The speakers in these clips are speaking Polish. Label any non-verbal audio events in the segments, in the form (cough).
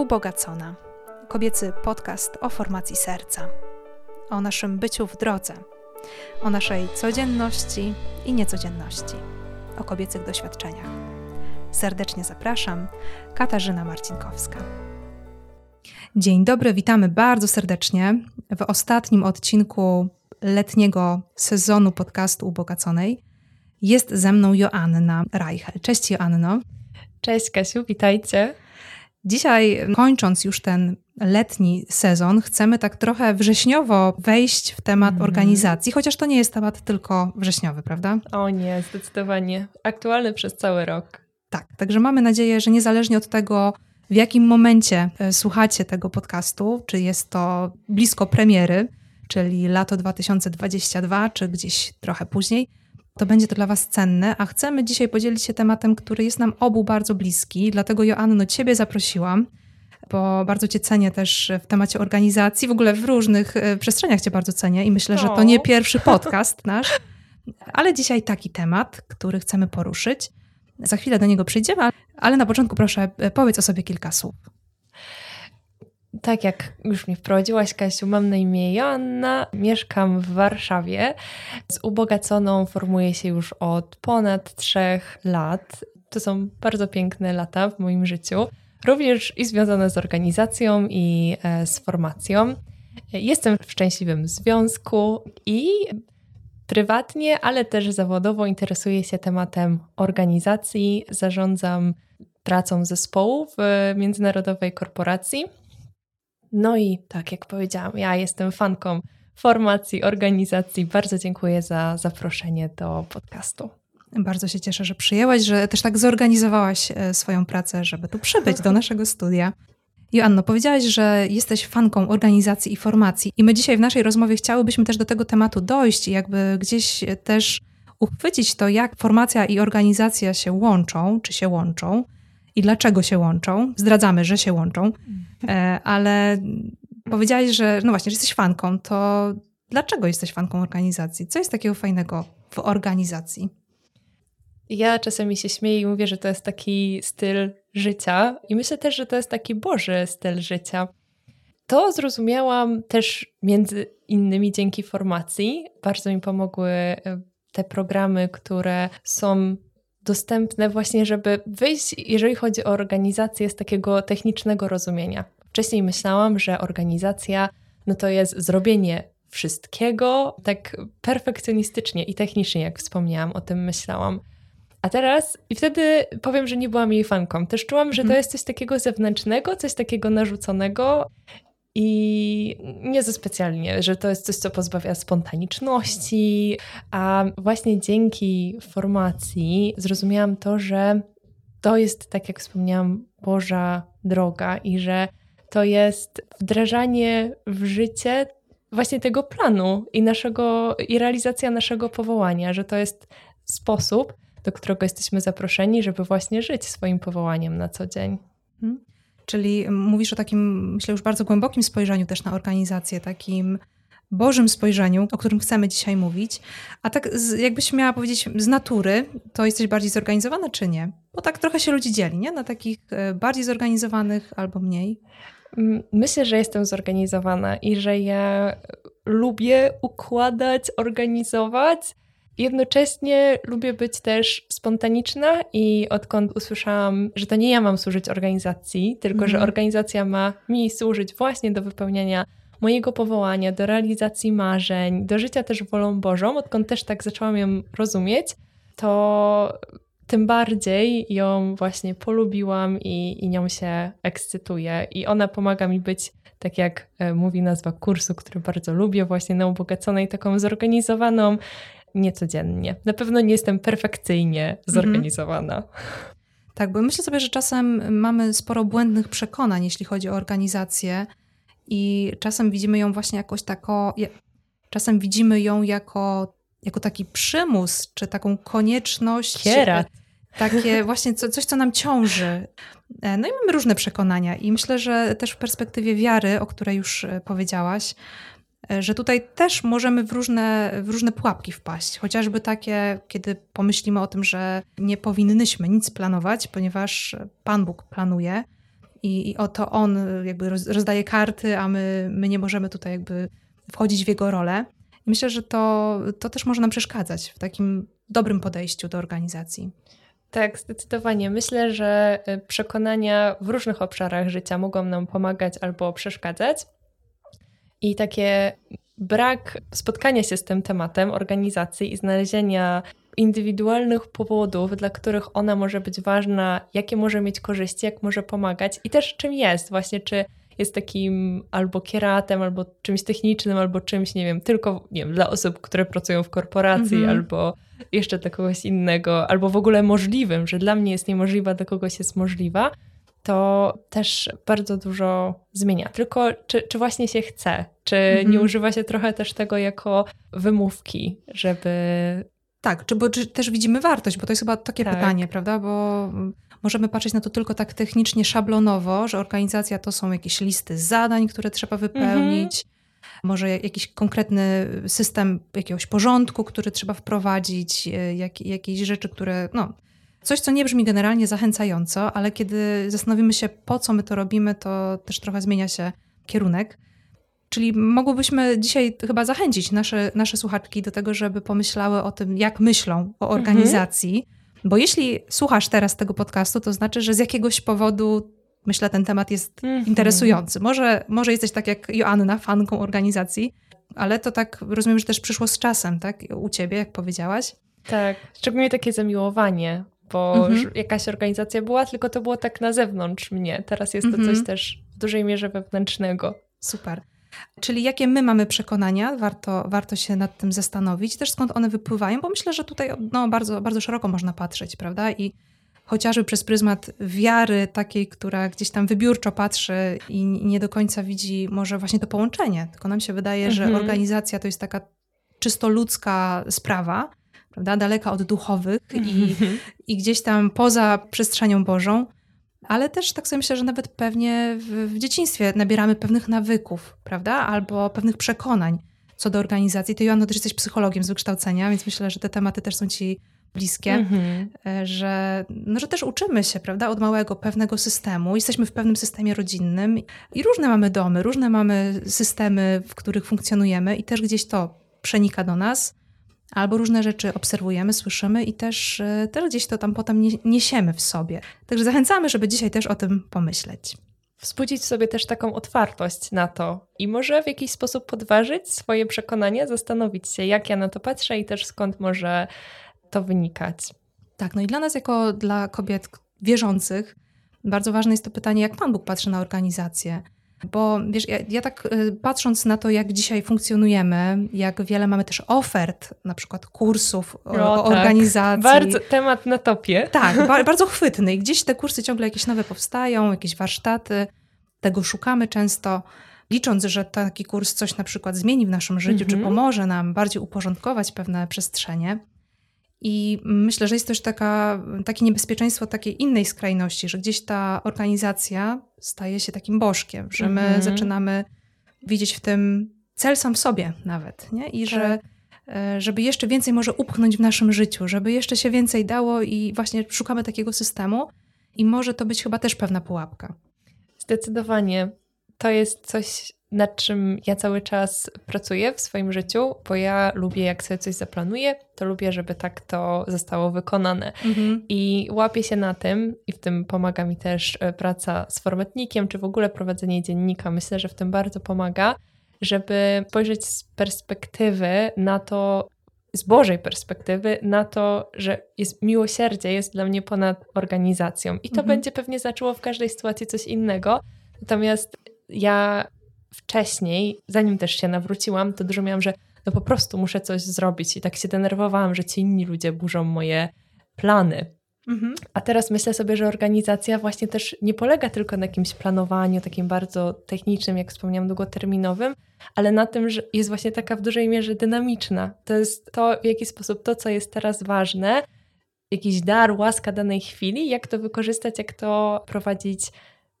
Ubogacona. Kobiecy podcast o formacji serca, o naszym byciu w drodze, o naszej codzienności i niecodzienności, o kobiecych doświadczeniach. Serdecznie zapraszam, Katarzyna Marcinkowska. Dzień dobry, witamy bardzo serdecznie w ostatnim odcinku letniego sezonu podcastu Ubogaconej. Jest ze mną Joanna Reichel. Cześć Joanno. Cześć Kasiu, witajcie. Dzisiaj, kończąc już ten letni sezon, chcemy tak trochę wrześniowo wejść w temat mm. organizacji, chociaż to nie jest temat tylko wrześniowy, prawda? O nie, zdecydowanie. Aktualny przez cały rok. Tak, także mamy nadzieję, że niezależnie od tego, w jakim momencie e, słuchacie tego podcastu, czy jest to blisko premiery, czyli lato 2022, czy gdzieś trochę później, to będzie to dla Was cenne, a chcemy dzisiaj podzielić się tematem, który jest nam obu bardzo bliski. Dlatego, Joanno, Ciebie zaprosiłam, bo bardzo Cię cenię też w temacie organizacji. W ogóle w różnych e, przestrzeniach Cię bardzo cenię i myślę, że to nie pierwszy (laughs) podcast nasz. Ale dzisiaj taki temat, który chcemy poruszyć. Za chwilę do niego przyjdziemy, ale na początku proszę e, powiedz o sobie kilka słów. Tak jak już mnie wprowadziłaś, Kasiu, mam na imię Joanna, mieszkam w Warszawie. Z ubogaconą formuję się już od ponad trzech lat. To są bardzo piękne lata w moim życiu, również i związane z organizacją i e, z formacją. Jestem w szczęśliwym związku i prywatnie, ale też zawodowo interesuję się tematem organizacji. Zarządzam pracą zespołu w międzynarodowej korporacji no i tak jak powiedziałam, ja jestem fanką formacji, organizacji. Bardzo dziękuję za zaproszenie do podcastu. Bardzo się cieszę, że przyjęłaś, że też tak zorganizowałaś e, swoją pracę, żeby tu przybyć do naszego studia. Joanno, powiedziałaś, że jesteś fanką organizacji i formacji, i my dzisiaj w naszej rozmowie chciałybyśmy też do tego tematu dojść i jakby gdzieś też uchwycić to, jak formacja i organizacja się łączą, czy się łączą i dlaczego się łączą. Zdradzamy, że się łączą, e, ale powiedziałaś, że no właśnie, że jesteś fanką, to dlaczego jesteś fanką organizacji? Co jest takiego fajnego w organizacji? Ja czasami się śmieję i mówię, że to jest taki styl życia i myślę też, że to jest taki Boży styl życia. To zrozumiałam też między innymi dzięki formacji. Bardzo mi pomogły e, te programy, które są dostępne właśnie, żeby wyjść, jeżeli chodzi o organizację, z takiego technicznego rozumienia. Wcześniej myślałam, że organizacja no to jest zrobienie wszystkiego tak perfekcjonistycznie i technicznie, jak wspomniałam, o tym myślałam. A teraz, i wtedy powiem, że nie byłam jej fanką. Też czułam, że to mhm. jest coś takiego zewnętrznego, coś takiego narzuconego i nie za specjalnie, że to jest coś, co pozbawia spontaniczności, a właśnie dzięki formacji zrozumiałam to, że to jest, tak jak wspomniałam, Boża droga i że to jest wdrażanie w życie właśnie tego planu i naszego i realizacja naszego powołania, że to jest sposób, do którego jesteśmy zaproszeni, żeby właśnie żyć swoim powołaniem na co dzień. Hmm. Czyli mówisz o takim, myślę, już bardzo głębokim spojrzeniu też na organizację, takim Bożym spojrzeniu, o którym chcemy dzisiaj mówić. A tak, z, jakbyś miała powiedzieć z natury, to jesteś bardziej zorganizowana czy nie? Bo tak trochę się ludzi dzieli, nie? Na takich e, bardziej zorganizowanych albo mniej. Myślę, że jestem zorganizowana i że ja lubię układać, organizować, Jednocześnie lubię być też spontaniczna i odkąd usłyszałam, że to nie ja mam służyć organizacji, tylko mm. że mhm. organizacja ma mi służyć właśnie do wypełniania mojego powołania, do realizacji marzeń, do życia też wolą Bożą, odkąd też tak zaczęłam ją rozumieć, to tym bardziej ją właśnie polubiłam i, i nią się ekscytuję. I ona pomaga mi być, tak jak e, mówi nazwa kursu, który bardzo lubię, właśnie na ubogaconej, taką zorganizowaną niecodziennie. Na pewno nie jestem perfekcyjnie mhm. zorganizowana. Mhm. Tak, bo myślę sobie, że czasem mamy sporo błędnych przekonań, jeśli chodzi o organizację, i czasem widzimy ją właśnie jakoś tako. Czasem widzimy ją jako, jako taki przymus, czy taką konieczność. Kierat. Takie (laughs) właśnie co, coś, co nam ciąży. E, no i mamy różne przekonania, i myślę, że też w perspektywie wiary, o której już e, powiedziałaś, że tutaj też możemy w różne, w różne pułapki wpaść. Chociażby takie, kiedy pomyślimy o tym, że nie powinnyśmy nic planować, ponieważ Pan Bóg planuje i, i oto on jakby rozdaje karty, a my, my nie możemy tutaj jakby wchodzić w jego rolę. I myślę, że to, to też może nam przeszkadzać w takim dobrym podejściu do organizacji. Tak, zdecydowanie. Myślę, że y, przekonania w różnych obszarach życia mogą nam pomagać albo przeszkadzać. I takie brak spotkania się z tym tematem organizacji i znalezienia indywidualnych powodów, dla których ona może być ważna, jakie może mieć korzyści, jak może pomagać i też czym jest, właśnie czy jest takim albo kieratem, albo czymś technicznym, albo czymś, nie wiem, tylko nie wiem, dla osób, które pracują w korporacji, mm -hmm. albo jeszcze dla kogoś innego, albo w ogóle możliwym, że dla mnie jest niemożliwa, dla kogoś jest możliwa, to też bardzo dużo zmienia. Tylko czy, czy właśnie się chce, czy -hmm. nie używa się trochę też tego jako wymówki, żeby tak, czy, bo, czy też widzimy wartość, bo to jest chyba takie tak. pytanie, prawda? Bo możemy patrzeć na to tylko tak technicznie, szablonowo, że organizacja to są jakieś listy zadań, które trzeba wypełnić, mhm. może jakiś konkretny system jakiegoś porządku, który trzeba wprowadzić, e, jak, jakieś rzeczy, które, no, coś, co nie brzmi generalnie zachęcająco, ale kiedy zastanowimy się, po co my to robimy, to też trochę zmienia się kierunek. Czyli mogłybyśmy dzisiaj chyba zachęcić nasze, nasze słuchaczki do tego, żeby pomyślały o tym, jak myślą o mhm. organizacji. Mhm. Bo jeśli słuchasz teraz tego podcastu, to znaczy, że z jakiegoś powodu, myślę, ten temat jest mhm. interesujący. Może, może jesteś tak jak Joanna, fanką organizacji, ale to tak rozumiem, że też przyszło z czasem, tak? U ciebie, jak powiedziałaś. Tak, szczególnie takie zamiłowanie, bo mhm. jakaś organizacja była, tylko to było tak na zewnątrz mnie. Teraz jest to mhm. coś też w dużej mierze wewnętrznego. Super. Czyli jakie my mamy przekonania, warto, warto się nad tym zastanowić, też skąd one wypływają, bo myślę, że tutaj no, bardzo, bardzo szeroko można patrzeć, prawda? I chociażby przez pryzmat wiary takiej, która gdzieś tam wybiórczo patrzy i nie do końca widzi może właśnie to połączenie. Tylko nam się wydaje, mhm. że organizacja to jest taka czysto ludzka sprawa, prawda? Daleka od duchowych i, mhm. i gdzieś tam poza przestrzenią Bożą ale też tak sobie myślę, że nawet pewnie w, w dzieciństwie nabieramy pewnych nawyków, prawda? Albo pewnych przekonań co do organizacji. Ty, Joanno, też jesteś psychologiem z wykształcenia, więc myślę, że te tematy też są ci bliskie, mm-hmm. że, no, że też uczymy się, prawda, od małego pewnego systemu. Jesteśmy w pewnym systemie rodzinnym i różne mamy domy, różne mamy systemy, w których funkcjonujemy i też gdzieś to przenika do nas albo różne rzeczy obserwujemy, słyszymy i też, e, też gdzieś to tam potem niesiemy w sobie. Także zachęcamy, żeby dzisiaj też o tym pomyśleć. Wzbudzić sobie też taką otwartość na to i może w jakiś sposób podważyć swoje przekonania, zastanowić się, jak ja na to patrzę i też skąd może to wynikać. Tak, no i dla nas, jako dla kobiet wierzących, bardzo ważne jest to pytanie, jak Pan Bóg patrzy na organizację bo wiesz, ja, ja, tak y, patrząc na to, jak dzisiaj funkcjonujemy, jak wiele mamy też ofert, na przykład kursów o, tak. organizacji. Bardzo temat na topie. Tak, ba (laughs) bardzo chwytny. I gdzieś te kursy ciągle jakieś nowe powstają, jakieś warsztaty. Tego szukamy często, licząc, że taki kurs coś na przykład zmieni w naszym życiu, czy mhm. pomoże nam bardziej uporządkować pewne przestrzenie. I myślę, że jest też taka, takie niebezpieczeństwo takiej innej skrajności, że gdzieś ta organizacja staje się takim bożkiem, że my mm -hmm. zaczynamy widzieć w tym cel sam w sobie nawet, nie? I tak. że żeby jeszcze więcej może upchnąć w naszym życiu, żeby jeszcze się więcej dało i właśnie szukamy takiego systemu i może to być chyba też pewna pułapka. Zdecydowanie. To jest coś, nad czym ja cały czas pracuję w swoim życiu, bo ja lubię, jak sobie coś zaplanuję, to lubię, żeby tak to zostało wykonane. Mhm. I łapię się na tym, i w tym pomaga mi też e, praca z formatnikiem, czy w ogóle prowadzenie dziennika. Myślę, że w tym bardzo pomaga, żeby spojrzeć z perspektywy na to, z Bożej perspektywy, na to, że jest miłosierdzie jest dla mnie ponad organizacją. I to mhm. będzie pewnie znaczyło w każdej sytuacji coś innego. Natomiast ja wcześniej, zanim też się nawróciłam, to dużo miałam, że no po prostu muszę coś zrobić i tak się denerwowałam, że ci inni ludzie burzą moje plany. Mhm. A teraz myślę sobie, że organizacja właśnie też nie polega tylko na jakimś planowaniu takim bardzo technicznym, jak wspomniałam, długoterminowym, ale na tym, że jest właśnie taka w dużej mierze dynamiczna. To jest to, w jaki sposób to, co jest teraz ważne, jakiś dar, łaska danej chwili, jak to wykorzystać, jak to prowadzić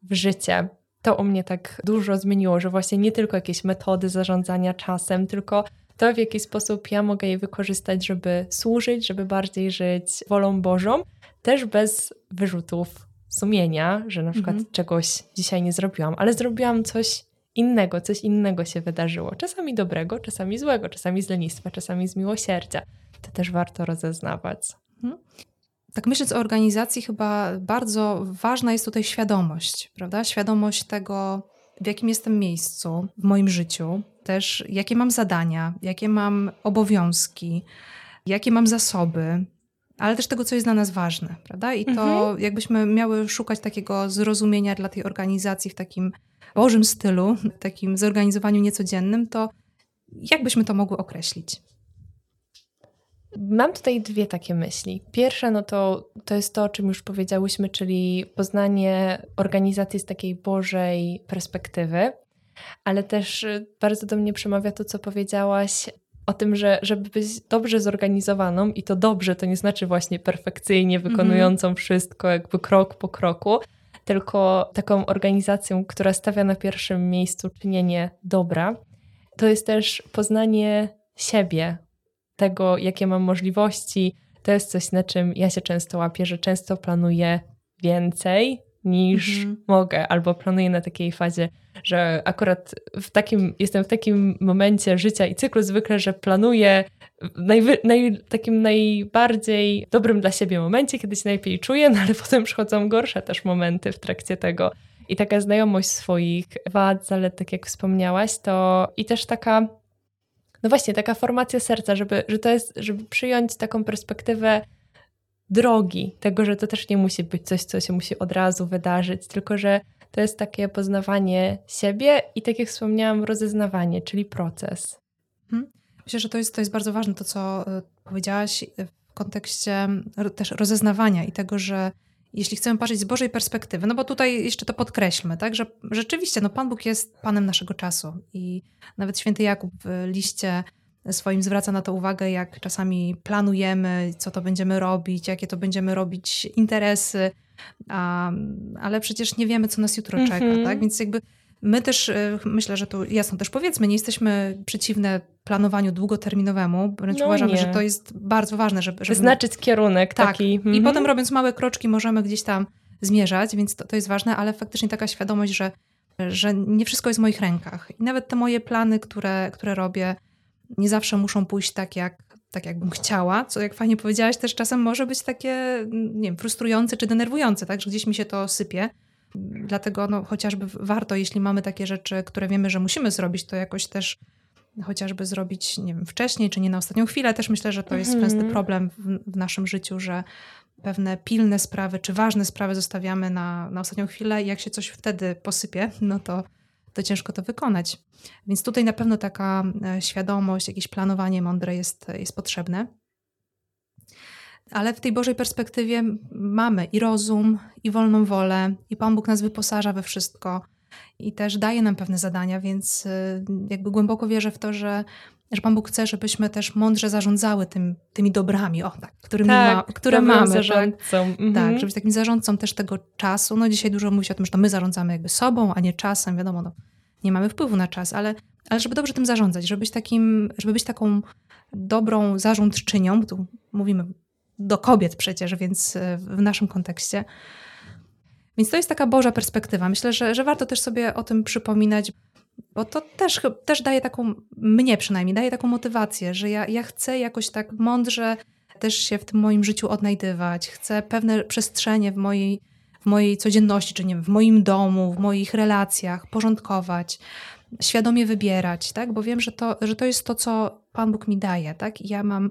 w życie to u mnie tak dużo zmieniło, że właśnie nie tylko jakieś metody zarządzania czasem, tylko to, w jaki sposób ja mogę je wykorzystać, żeby służyć, żeby bardziej żyć wolą Bożą, też bez wyrzutów sumienia, że na przykład mhm. czegoś dzisiaj nie zrobiłam, ale zrobiłam coś innego, coś innego się wydarzyło. Czasami dobrego, czasami złego, czasami z lenistwa, czasami z miłosierdzia. To też warto rozeznawać. Mhm. Tak myśląc o organizacji, chyba bardzo ważna jest tutaj świadomość, prawda? Świadomość tego, w jakim jestem miejscu w moim życiu, też jakie mam zadania, jakie mam obowiązki, jakie mam zasoby, ale też tego, co jest dla nas ważne, prawda? I to mhm. jakbyśmy miały szukać takiego zrozumienia dla tej organizacji w takim Bożym stylu, takim zorganizowaniu niecodziennym, to jak byśmy to mogły określić? Mam tutaj dwie takie myśli. Pierwsza, no to, to jest to, o czym już powiedziałyśmy, czyli poznanie organizacji z takiej Bożej perspektywy, ale też bardzo do mnie przemawia to, co powiedziałaś o tym, że żeby być dobrze zorganizowaną i to dobrze, to nie znaczy właśnie perfekcyjnie mhm. wykonującą mm -hmm. wszystko jakby krok po kroku, tylko taką organizacją, która stawia na pierwszym miejscu czynienie dobra. To jest też poznanie siebie, tego, jakie mam możliwości. To jest coś, na czym ja się często łapię, że często planuję więcej niż mhm. mogę, albo planuję na takiej fazie, że akurat w takim, jestem w takim momencie życia i cyklu zwykle, że planuję najwy, naj, takim najbardziej dobrym dla siebie momencie, kiedy się najlepiej czuję, no ale (laughs) potem przychodzą gorsze też momenty w trakcie tego. I taka znajomość swoich wad, zalet, tak jak wspomniałaś, to i też taka, no właśnie, taka formacja serca, żeby, że to jest, żeby przyjąć taką perspektywę drogi, tego, że to też nie musi być coś, co się musi od razu wydarzyć, tylko że to jest takie poznawanie siebie i tak jak wspomniałam, rozeznawanie, czyli proces. Hmm. Myślę, że to jest, to jest bardzo ważne, to co e, powiedziałaś e, w kontekście też rozeznawania i tego, że jeśli chcemy patrzeć z Bożej perspektywy, no bo tutaj jeszcze to podkreślmy, tak, że rzeczywiście no, Pan Bóg jest Panem naszego czasu i nawet święty Jakub w liście swoim zwraca na to uwagę, jak czasami planujemy, co to będziemy robić, jakie to będziemy robić interesy, a, ale przecież nie wiemy, co nas jutro mm -hmm. czeka, mhm. tak? Więc jakby my też, y, myślę, że tu jasno też powiedzmy, nie jesteśmy przeciwne planowaniu długoterminowemu, wręcz no uważamy, nie. że to jest bardzo ważne, żeby... żeby Wyznaczyć kierunek tak. taki. I mm -hmm. potem robiąc małe kroczki możemy gdzieś tam zmierzać, więc to, to jest ważne, ale faktycznie taka świadomość, że, że nie wszystko jest w moich rękach. I nawet te moje plany, które, które robię, nie zawsze muszą pójść tak, jak, tak jakbym chciała, co jak fajnie powiedziałaś, też czasem może być takie, nie wiem, frustrujące czy denerwujące, tak, że gdzieś mi się to sypie. Dlatego no, chociażby warto, jeśli mamy takie rzeczy, które wiemy, że musimy zrobić, to jakoś też chociażby zrobić, nie wiem, wcześniej, czy nie na ostatnią chwilę. Też myślę, że to jest mhm. częsty problem w, w, naszym życiu, że pewne pilne sprawy, czy ważne sprawy zostawiamy na, na ostatnią chwilę i jak się coś wtedy posypie, no to to ciężko to wykonać. Więc tutaj na pewno taka e, świadomość, jakieś planowanie mądre jest, jest potrzebne. Ale w tej Bożej perspektywie mamy i rozum, i wolną wolę, i Pan Bóg nas wyposaża we wszystko i też daje nam pewne zadania, więc e, jakby głęboko wierzę w to, że, że Pan Bóg chce, żebyśmy też mądrze zarządzały tym, tymi dobrami, o, tak, którymi tak, ma, które mamy. Tak? Zarządcą. Tak, mhm. tak, żeby być takim zarządcą też tego czasu. No dzisiaj dużo mówi się o tym, że to my zarządzamy jakby sobą, a nie czasem, wiadomo, no, nie mamy wpływu na czas, ale, ale żeby dobrze tym zarządzać, żeby być, takim, żeby być taką dobrą zarządczynią, tu mówimy do kobiet przecież, więc e, w naszym kontekście. Więc to jest taka Boża perspektywa. Myślę, że, że warto też sobie o tym przypominać, bo to też, też daje taką, mnie przynajmniej, daje taką motywację, że ja, ja chcę jakoś tak mądrze też się w tym moim życiu odnajdywać. Chcę pewne przestrzenie w mojej w mojej codzienności, czy nie wiem, w moim domu, w moich relacjach, porządkować, świadomie wybierać, tak? Bo wiem, że to, że to jest to, co Pan Bóg mi daje, tak? I ja mam,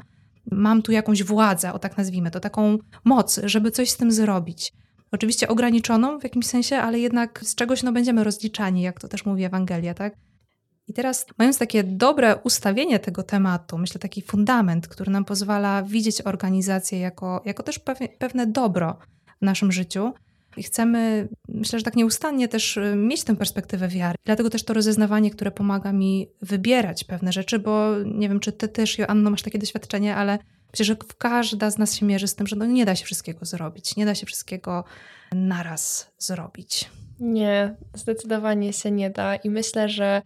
mam tu jakąś władzę, o tak nazwijmy to, taką moc, żeby coś z tym zrobić. Oczywiście ograniczoną w jakimś sensie, ale jednak z czegoś no, będziemy rozliczani, jak to też mówi Ewangelia, tak? I teraz, mając takie dobre ustawienie tego tematu, myślę taki fundament, który nam pozwala widzieć organizację jako, jako też pewne dobro w naszym życiu, i chcemy, myślę, że tak nieustannie też y, mieć tę perspektywę wiary. Dlatego też to rozeznawanie, które pomaga mi wybierać pewne rzeczy, bo nie wiem, czy ty też, Joanno, masz takie doświadczenie, ale myślę, że każda z nas się mierzy z tym, że no nie da się wszystkiego zrobić, nie da się wszystkiego naraz zrobić. Nie, zdecydowanie się nie da i myślę, że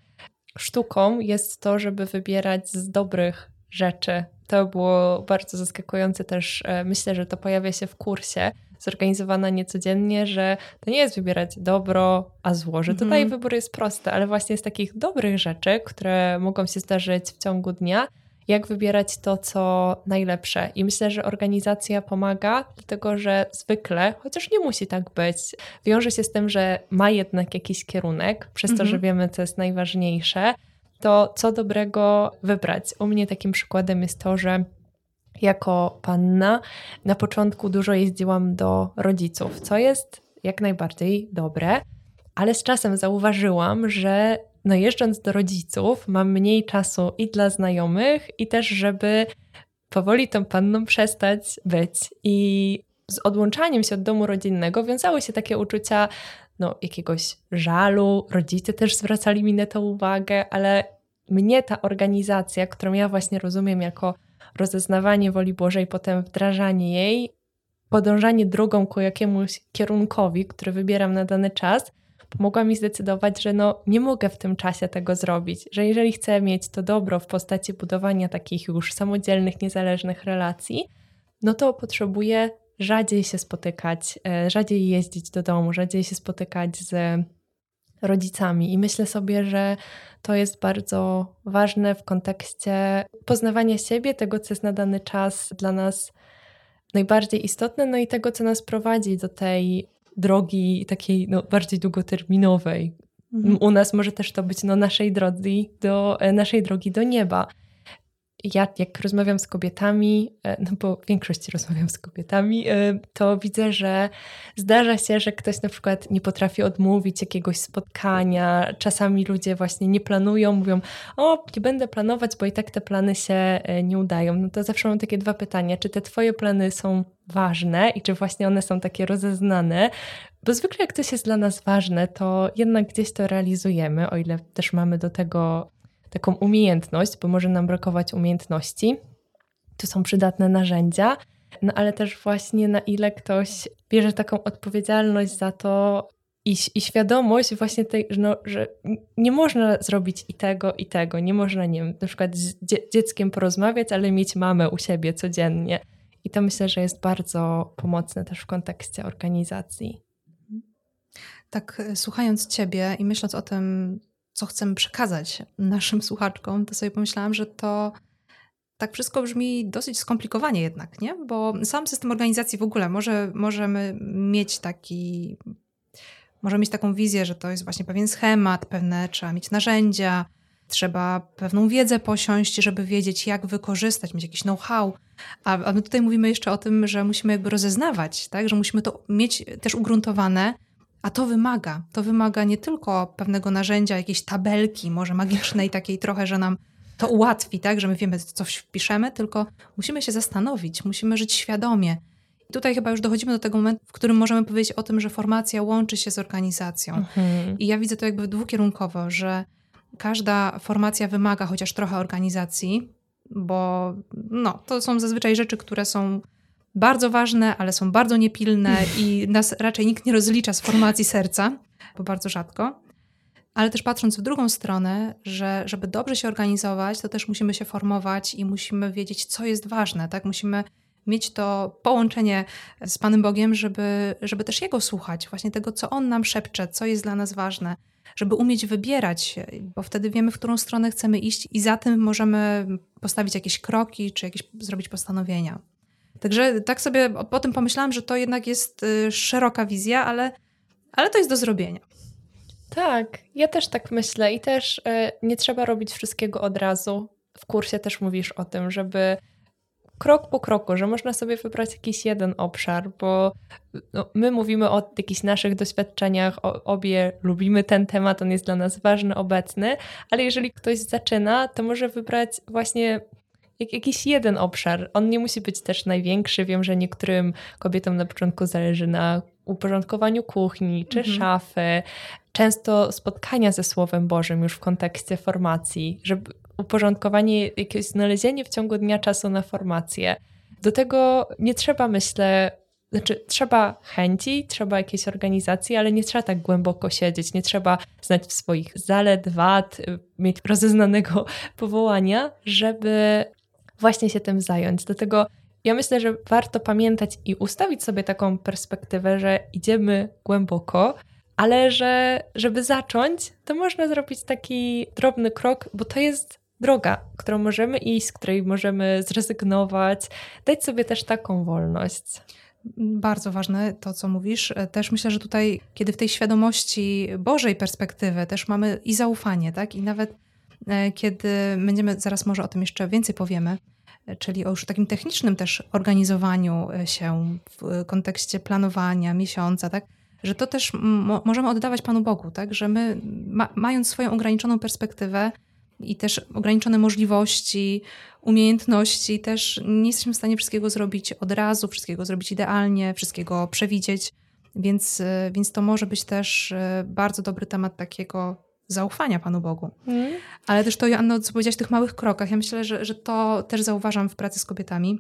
sztuką jest to, żeby wybierać z dobrych rzeczy. To było bardzo zaskakujące też. E, myślę, że to pojawia się w kursie, zorganizowana niecodziennie, że to nie jest wybierać dobro, a zło, że mhm. tutaj wybór jest prosty, ale właśnie z takich dobrych rzeczy, które mogą się zdarzyć w ciągu dnia, jak wybierać to, co najlepsze. I myślę, że organizacja pomaga, dlatego że zwykle, chociaż nie musi tak być, wiąże się z tym, że ma jednak jakiś kierunek, przez to, że mhm. wiemy, co jest najważniejsze, to co dobrego wybrać. U mnie takim przykładem jest to, że jako panna na początku dużo jeździłam do rodziców, co jest jak najbardziej dobre, ale z czasem zauważyłam, że no jeżdżąc do rodziców, mam mniej czasu i dla znajomych, i też, żeby powoli tą panną przestać być. I z odłączaniem się od domu rodzinnego wiązały się takie uczucia no, jakiegoś żalu. Rodzice też zwracali mi na to uwagę, ale mnie ta organizacja, którą ja właśnie rozumiem jako rozeznawanie woli Bożej, potem wdrażanie jej, podążanie drogą ku jakiemuś kierunkowi, który wybieram na dany czas, pomogła mi zdecydować, że no, nie mogę w tym czasie tego zrobić, że jeżeli chcę mieć to dobro w postaci budowania takich już samodzielnych, niezależnych relacji, no to potrzebuję rzadziej się spotykać, e, rzadziej jeździć do domu, rzadziej się spotykać z rodzicami. I myślę sobie, że to jest bardzo ważne w kontekście poznawania siebie, tego, co jest na dany czas dla nas najbardziej istotne, no i tego, co nas prowadzi do tej drogi takiej no, bardziej długoterminowej. Mhm. U nas może też to być no, naszej drogi do, e, naszej drogi do nieba ja jak rozmawiam z kobietami, e, no bo w większości rozmawiam z kobietami, e, to widzę, że zdarza się, że ktoś na przykład nie potrafi odmówić jakiegoś spotkania. Czasami ludzie właśnie nie planują, mówią: O, nie będę planować, bo i tak te plany się e, nie udają. No to zawsze mam takie dwa pytania: czy te Twoje plany są ważne i czy właśnie one są takie rozeznane? Bo zwykle, jak coś jest dla nas ważne, to jednak gdzieś to realizujemy, o ile też mamy do tego taką umiejętność, bo może nam brakować umiejętności. Tu są przydatne narzędzia, no ale też właśnie na ile ktoś bierze taką odpowiedzialność za to i, i świadomość właśnie tej, no, że nie można zrobić i tego, i tego. Nie można, nie wiem, na przykład z dzie dzieckiem porozmawiać, ale mieć mamę u siebie codziennie. I to myślę, że jest bardzo pomocne też w kontekście organizacji. Tak, słuchając Ciebie i myśląc o tym, co chcemy przekazać naszym słuchaczkom, to sobie pomyślałam, że to tak wszystko brzmi dosyć skomplikowanie jednak, nie? Bo sam system organizacji w ogóle może, możemy mieć taki, możemy mieć taką wizję, że to jest właśnie pewien schemat, pewne trzeba mieć narzędzia, trzeba pewną wiedzę posiąść, żeby wiedzieć, jak wykorzystać, mieć jakiś know-how. A, a my tutaj mówimy jeszcze o tym, że musimy jakby rozeznawać, tak? że musimy to mieć też ugruntowane, a to wymaga. To wymaga nie tylko pewnego narzędzia, jakiejś tabelki, może magicznej, (laughs) takiej trochę, że nam to ułatwi, tak, że my wiemy, co wpiszemy, tylko musimy się zastanowić, musimy żyć świadomie. I tutaj chyba już dochodzimy do tego momentu, w którym możemy powiedzieć o tym, że formacja łączy się z organizacją. Mhm. I ja widzę to jakby dwukierunkowo, że każda formacja wymaga chociaż trochę organizacji, bo no, to są zazwyczaj rzeczy, które są bardzo ważne, ale są bardzo niepilne i nas raczej nikt nie rozlicza z formacji serca, bo bardzo rzadko. Ale też patrząc w drugą stronę, że żeby dobrze się organizować, to też musimy się formować i musimy wiedzieć, co jest ważne, tak? Musimy mieć to połączenie z Panem Bogiem, żeby, żeby też Jego słuchać, właśnie tego, co On nam szepcze, co jest dla nas ważne, żeby umieć wybierać, bo wtedy wiemy, w którą stronę chcemy iść i za tym możemy postawić jakieś kroki, czy jakieś zrobić postanowienia. Także tak sobie po tym pomyślałam, że to jednak jest y, szeroka wizja, ale, ale to jest do zrobienia. Tak, ja też tak myślę i też y, nie trzeba robić wszystkiego od razu. W kursie też mówisz o tym, żeby krok po kroku, że można sobie wybrać jakiś jeden obszar, bo no, my mówimy o jakichś naszych doświadczeniach, o, obie lubimy ten temat, on jest dla nas ważny, obecny, ale jeżeli ktoś zaczyna, to może wybrać właśnie jakiś jeden obszar. On nie musi być też największy. Wiem, że niektórym kobietom na początku zależy na uporządkowaniu kuchni czy mhm. szafy. Często spotkania ze Słowem Bożym już w kontekście formacji, żeby uporządkowanie, jakieś znalezienie w ciągu dnia czasu na formację. Do tego nie trzeba, myślę, znaczy trzeba chęci, trzeba jakiejś organizacji, ale nie trzeba tak głęboko siedzieć, nie trzeba znać swoich zalet, wad, mieć rozeznanego powołania, żeby właśnie się tym zająć. Dlatego ja myślę, że warto pamiętać i ustawić sobie taką perspektywę, że idziemy głęboko, ale że żeby zacząć, to można zrobić taki drobny krok, bo to jest droga, którą możemy iść, z której możemy zrezygnować, dać sobie też taką wolność. Bardzo ważne to, co mówisz. Też myślę, że tutaj, kiedy w tej świadomości Bożej perspektywy też mamy i zaufanie, tak? I nawet e, kiedy będziemy, zaraz może o tym jeszcze więcej powiemy, czyli o już takim technicznym też organizowaniu e, się w kontekście planowania miesiąca, tak? Że to też możemy oddawać Panu Bogu, tak? Że my, ma mając swoją ograniczoną perspektywę, i też ograniczone możliwości, umiejętności, też nie jesteśmy w stanie wszystkiego zrobić od razu, wszystkiego zrobić idealnie, wszystkiego przewidzieć, więc, e, więc to może być też e, bardzo dobry temat takiego zaufania Panu Bogu. Mm. Ale też to, Joanna, co powiedziałaś w tych małych krokach, ja myślę, że, że to też zauważam w pracy z kobietami.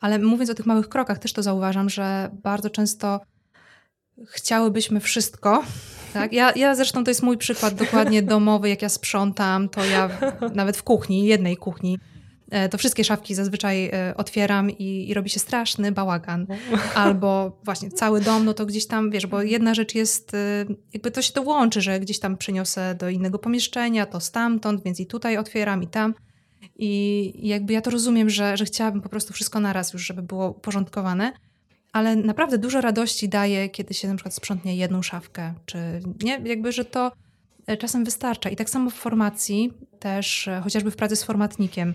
Ale mówiąc o tych małych krokach, też to zauważam, że bardzo często chciałybyśmy wszystko, tak? Ja, ja zresztą to jest mój przykład dokładnie domowy, jak ja sprzątam, to ja nawet w kuchni, jednej kuchni, to wszystkie szafki zazwyczaj e, otwieram i, i robi się straszny bałagan. (laughs) Albo właśnie cały dom, no to gdzieś tam, wiesz, bo jedna rzecz jest, e, jakby to się to łączy, że gdzieś tam przyniosę do innego pomieszczenia, to stamtąd, więc i tutaj otwieram, i tam. I jakby ja to rozumiem, że, że chciałabym po prostu wszystko naraz już, żeby było uporządkowane ale naprawdę dużo radości daje, kiedy się na przykład sprzątnie jedną szafkę, czy nie, jakby, że to e, czasem wystarcza. I tak samo w formacji też, e, chociażby w pracy z formatnikiem.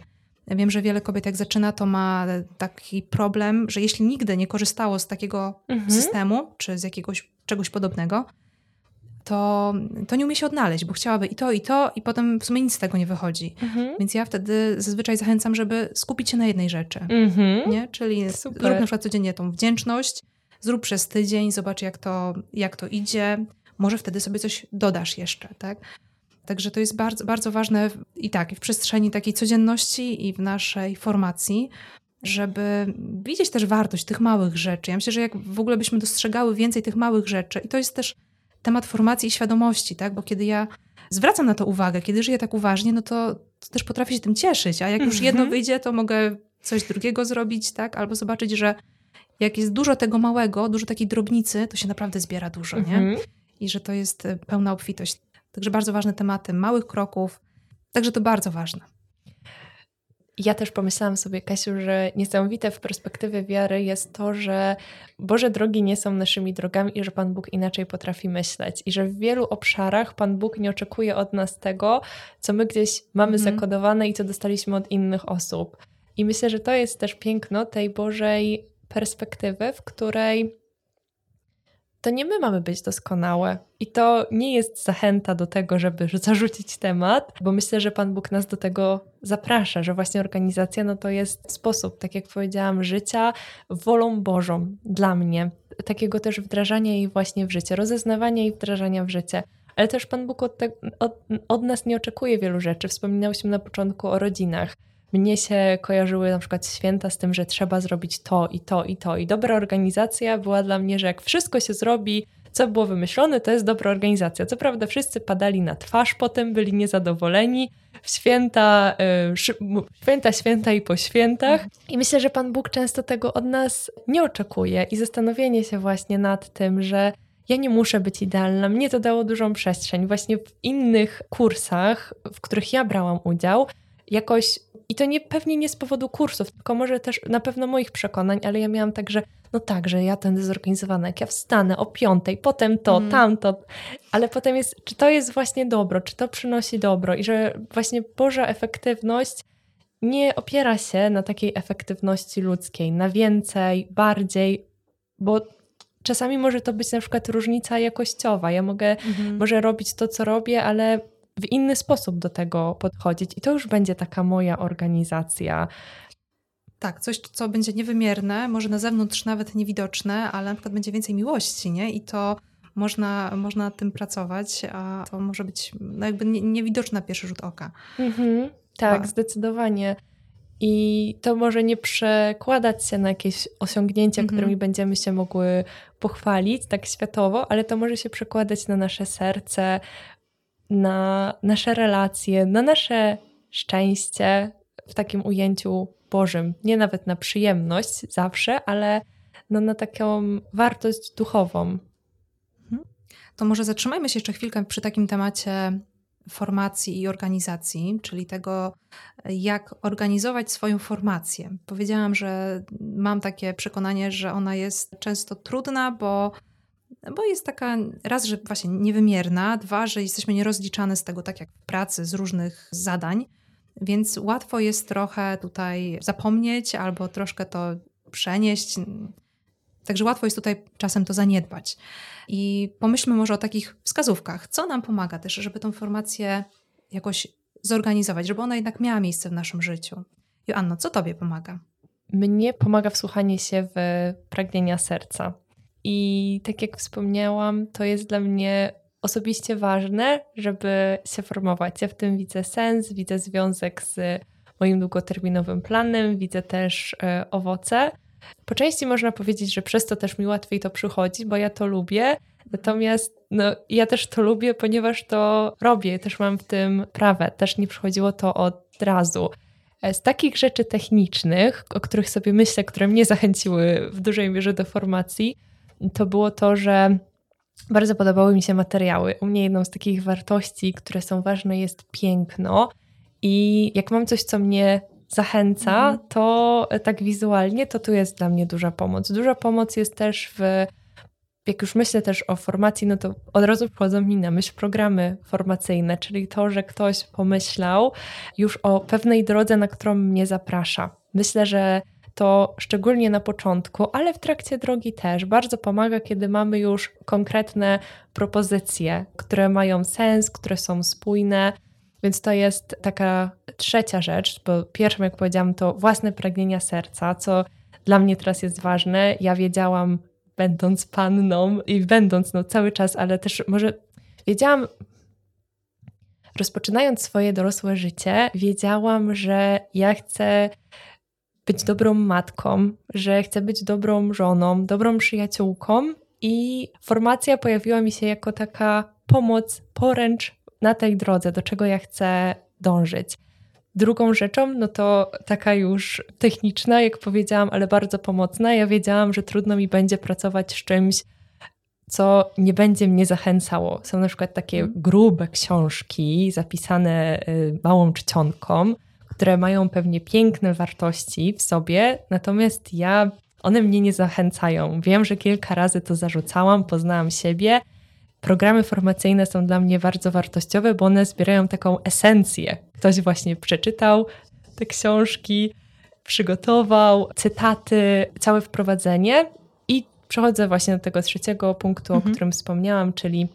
Wiem, że wiele kobiet jak zaczyna, to ma taki problem, że jeśli nigdy nie korzystało z takiego mhm. systemu, czy z jakiegoś czegoś podobnego, to, to nie umie się odnaleźć, bo chciałaby i to, i to, i potem w sumie nic z tego nie wychodzi. Mhm. Więc ja wtedy zazwyczaj zachęcam, żeby skupić się na jednej rzeczy. Mhm. Nie? Czyli Super. zrób na przykład codziennie tą wdzięczność, zrób przez tydzień, zobacz jak to, jak to idzie. Może wtedy sobie coś dodasz jeszcze, tak? Także to jest bardzo, bardzo ważne i tak, i w przestrzeni takiej codzienności, i w naszej formacji, żeby widzieć też wartość tych małych rzeczy. Ja myślę, że jak w ogóle byśmy dostrzegały więcej tych małych rzeczy, i to jest też temat formacji i świadomości, tak? Bo kiedy ja zwracam na to uwagę, kiedy żyję tak uważnie, no to, to też potrafię się tym cieszyć, a jak już jedno mhm. wyjdzie, to mogę coś drugiego zrobić, tak? Albo zobaczyć, że jak jest dużo tego małego, dużo takiej drobnicy, to się naprawdę zbiera dużo, nie? Mhm. I że to jest e, pełna obfitość. Także bardzo ważne tematy małych kroków. Także to bardzo ważne ja też pomyślałam sobie, Kasiu, że niesamowite w perspektywie wiary jest to, że Boże drogi nie są naszymi drogami i że Pan Bóg inaczej potrafi myśleć. I że w wielu obszarach Pan Bóg nie oczekuje od nas tego, co my gdzieś mamy mm. zakodowane i co dostaliśmy od innych osób. I myślę, że to jest też piękno tej Bożej perspektywy, w której to nie my mamy być doskonałe. I to nie jest zachęta do tego, żeby zarzucić temat, bo myślę, że Pan Bóg nas do tego zaprasza, że właśnie organizacja no to jest sposób, tak jak powiedziałam, życia wolą Bożą dla mnie. Takiego też wdrażania jej właśnie w życie, rozeznawania i wdrażania w życie. Ale też Pan Bóg od, te, od, od nas nie oczekuje wielu rzeczy. Wspominałyśmy na początku o rodzinach mnie się kojarzyły na przykład święta z tym, że trzeba zrobić to i to i to. I dobra organizacja była dla mnie, że jak wszystko się zrobi, co było wymyślone, to jest dobra organizacja. Co prawda wszyscy padali na twarz potem, byli niezadowoleni w święta, yy, święta, święta i po świętach. I myślę, że Pan Bóg często tego od nas nie oczekuje i zastanowienie się właśnie nad tym, że ja nie muszę być idealna. Mnie to dało dużą przestrzeń. Właśnie w innych kursach, w których ja brałam udział, jakoś i to nie, pewnie nie z powodu kursów, tylko może też na pewno moich przekonań, ale ja miałam tak, że no tak, że ja będę zorganizowana, jak ja wstanę o piątej, potem to, mm. tamto, ale potem jest, czy to jest właśnie dobro, czy to przynosi dobro i że właśnie Boża efektywność nie opiera się na takiej efektywności ludzkiej, na więcej, bardziej, bo czasami może to być na przykład różnica jakościowa. Ja mogę mm. może robić to, co robię, ale w inny sposób do tego podchodzić i to już będzie taka moja organizacja. Tak, coś, co będzie niewymierne, może na zewnątrz nawet niewidoczne, ale na przykład będzie więcej miłości, nie? I to można, można nad tym pracować, a to może być no jakby niewidoczne na pierwszy rzut oka. Mhm, tak, zdecydowanie. I to może nie przekładać się na jakieś osiągnięcia, mhm. którymi będziemy się mogły pochwalić tak światowo, ale to może się przekładać na nasze serce, na nasze relacje, na nasze szczęście w takim ujęciu Bożym. Nie nawet na przyjemność zawsze, ale no na taką wartość duchową. Mhm. To może zatrzymajmy się jeszcze chwilkę przy takim temacie formacji i organizacji, czyli tego, jak organizować swoją formację. Powiedziałam, że mam takie przekonanie, że ona jest często trudna, bo, bo jest taka raz, że właśnie niewymierna, dwa, że jesteśmy nierozliczane z tego, tak jak w pracy, z różnych zadań, więc łatwo jest trochę tutaj zapomnieć albo troszkę to przenieść. Także łatwo jest tutaj czasem to zaniedbać. I pomyślmy może o takich wskazówkach, co nam pomaga też, żeby tą formację jakoś zorganizować, żeby ona jednak miała miejsce w naszym życiu. Joanno, co Tobie pomaga? Mnie pomaga wsłuchanie się w pragnienia serca. I tak jak wspomniałam, to jest dla mnie osobiście ważne, żeby się formować. Ja w tym widzę sens, widzę związek z moim długoterminowym planem, widzę też e, owoce. Po części można powiedzieć, że przez to też mi łatwiej to przychodzi, bo ja to lubię. Natomiast no, ja też to lubię, ponieważ to robię, też mam w tym prawę, też nie przychodziło to od razu. E, z takich rzeczy technicznych, o których sobie myślę, które mnie zachęciły w dużej mierze do formacji, to było to, że bardzo podobały mi się materiały. U mnie jedną z takich wartości, które są ważne, jest piękno. I jak mam coś, co mnie zachęca, mhm. to tak wizualnie, to tu jest dla mnie duża pomoc. Duża pomoc jest też w jak już myślę też o formacji, no to od razu wchodzą mi na myśl programy formacyjne, czyli to, że ktoś pomyślał już o pewnej drodze, na którą mnie zaprasza. Myślę, że to szczególnie na początku, ale w trakcie drogi też bardzo pomaga, kiedy mamy już konkretne propozycje, które mają sens, które są spójne. Więc to jest taka trzecia rzecz, bo pierwszą, jak powiedziałam, to własne pragnienia serca, co dla mnie teraz jest ważne. Ja wiedziałam, będąc panną i będąc no, cały czas, ale też może wiedziałam, rozpoczynając swoje dorosłe życie, wiedziałam, że ja chcę być dobrą matką, że chcę być dobrą żoną, dobrą przyjaciółką i formacja pojawiła mi się jako taka pomoc, poręcz na tej drodze, do czego ja chcę dążyć. Drugą rzeczą, no to taka już techniczna, jak powiedziałam, ale bardzo pomocna. Ja wiedziałam, że trudno mi będzie pracować z czymś, co nie będzie mnie zachęcało. Są na przykład takie mhm. grube książki zapisane y, małą czcionką, które mają pewnie piękne wartości w sobie, natomiast ja, one mnie nie zachęcają. Wiem, że kilka razy to zarzucałam, poznałam siebie. Programy formacyjne są dla mnie bardzo wartościowe, bo one zbierają taką esencję. Ktoś właśnie przeczytał te książki, przygotował cytaty, całe wprowadzenie i przechodzę właśnie do tego trzeciego punktu, mhm. o którym wspomniałam, czyli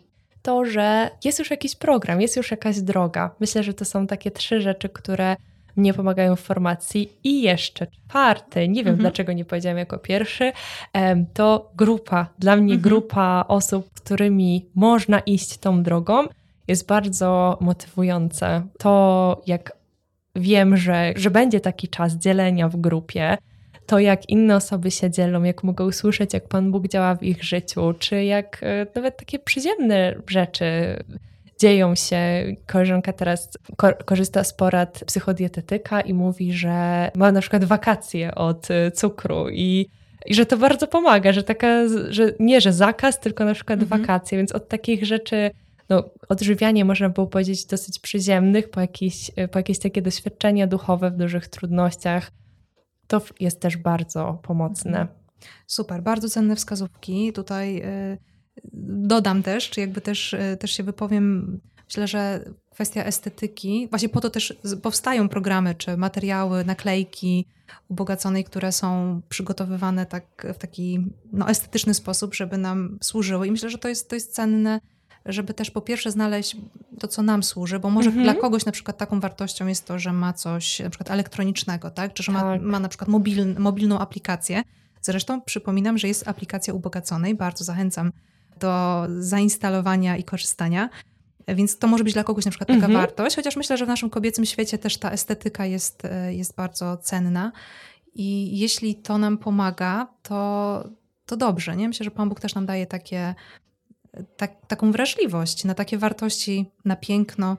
to, że jest już jakiś program, jest już jakaś droga. Myślę, że to są takie trzy rzeczy, które mnie pomagają w formacji. I jeszcze czwarty, nie wiem mhm. dlaczego nie powiedziałam jako pierwszy, to grupa. Dla mnie mhm. grupa osób, którymi można iść tą drogą, jest bardzo motywujące. To, jak wiem, że, że będzie taki czas dzielenia w grupie, to jak inne osoby się dzielą, jak mogą słyszeć, jak Pan Bóg działa w ich życiu, czy jak e, nawet takie przyziemne rzeczy dzieją się. Koleżanka teraz korzysta z porad psychodietetyka i mówi, że ma na przykład wakacje od y, cukru i i że to bardzo pomaga, że taka, że nie, że zakaz, tylko na przykład mhm. wakacje, więc od takich rzeczy, no, odżywianie można było powiedzieć dosyć przyziemnych, po jakieś, po jakieś takie doświadczenia duchowe w dużych trudnościach, to jest też bardzo pomocne. Mhm. Super, bardzo cenne wskazówki. Tutaj y, dodam też, czy jakby też, e, też się wypowiem, myślę, że kwestia estetyki, właśnie po to też powstają programy, czy materiały, naklejki ubogaconej, które są przygotowywane tak w taki no, estetyczny sposób, żeby nam służyły. I myślę, że to jest, to jest cenne, żeby też po pierwsze znaleźć to, co nam służy, bo może mhm. dla kogoś na przykład taką wartością jest to, że ma coś na przykład elektronicznego, tak? czy że tak. Ma, ma na przykład mobil, mobilną aplikację. Zresztą przypominam, że jest aplikacja ubogaconej, bardzo zachęcam do zainstalowania i korzystania. Więc to może być dla kogoś na przykład taka mhm. wartość, chociaż myślę, że w naszym kobiecym świecie też ta estetyka jest, e, jest bardzo cenna. I jeśli to nam pomaga, to, to dobrze. Nie? Myślę, że Pan Bóg też nam daje takie, tak, taką wrażliwość na takie wartości, na piękno,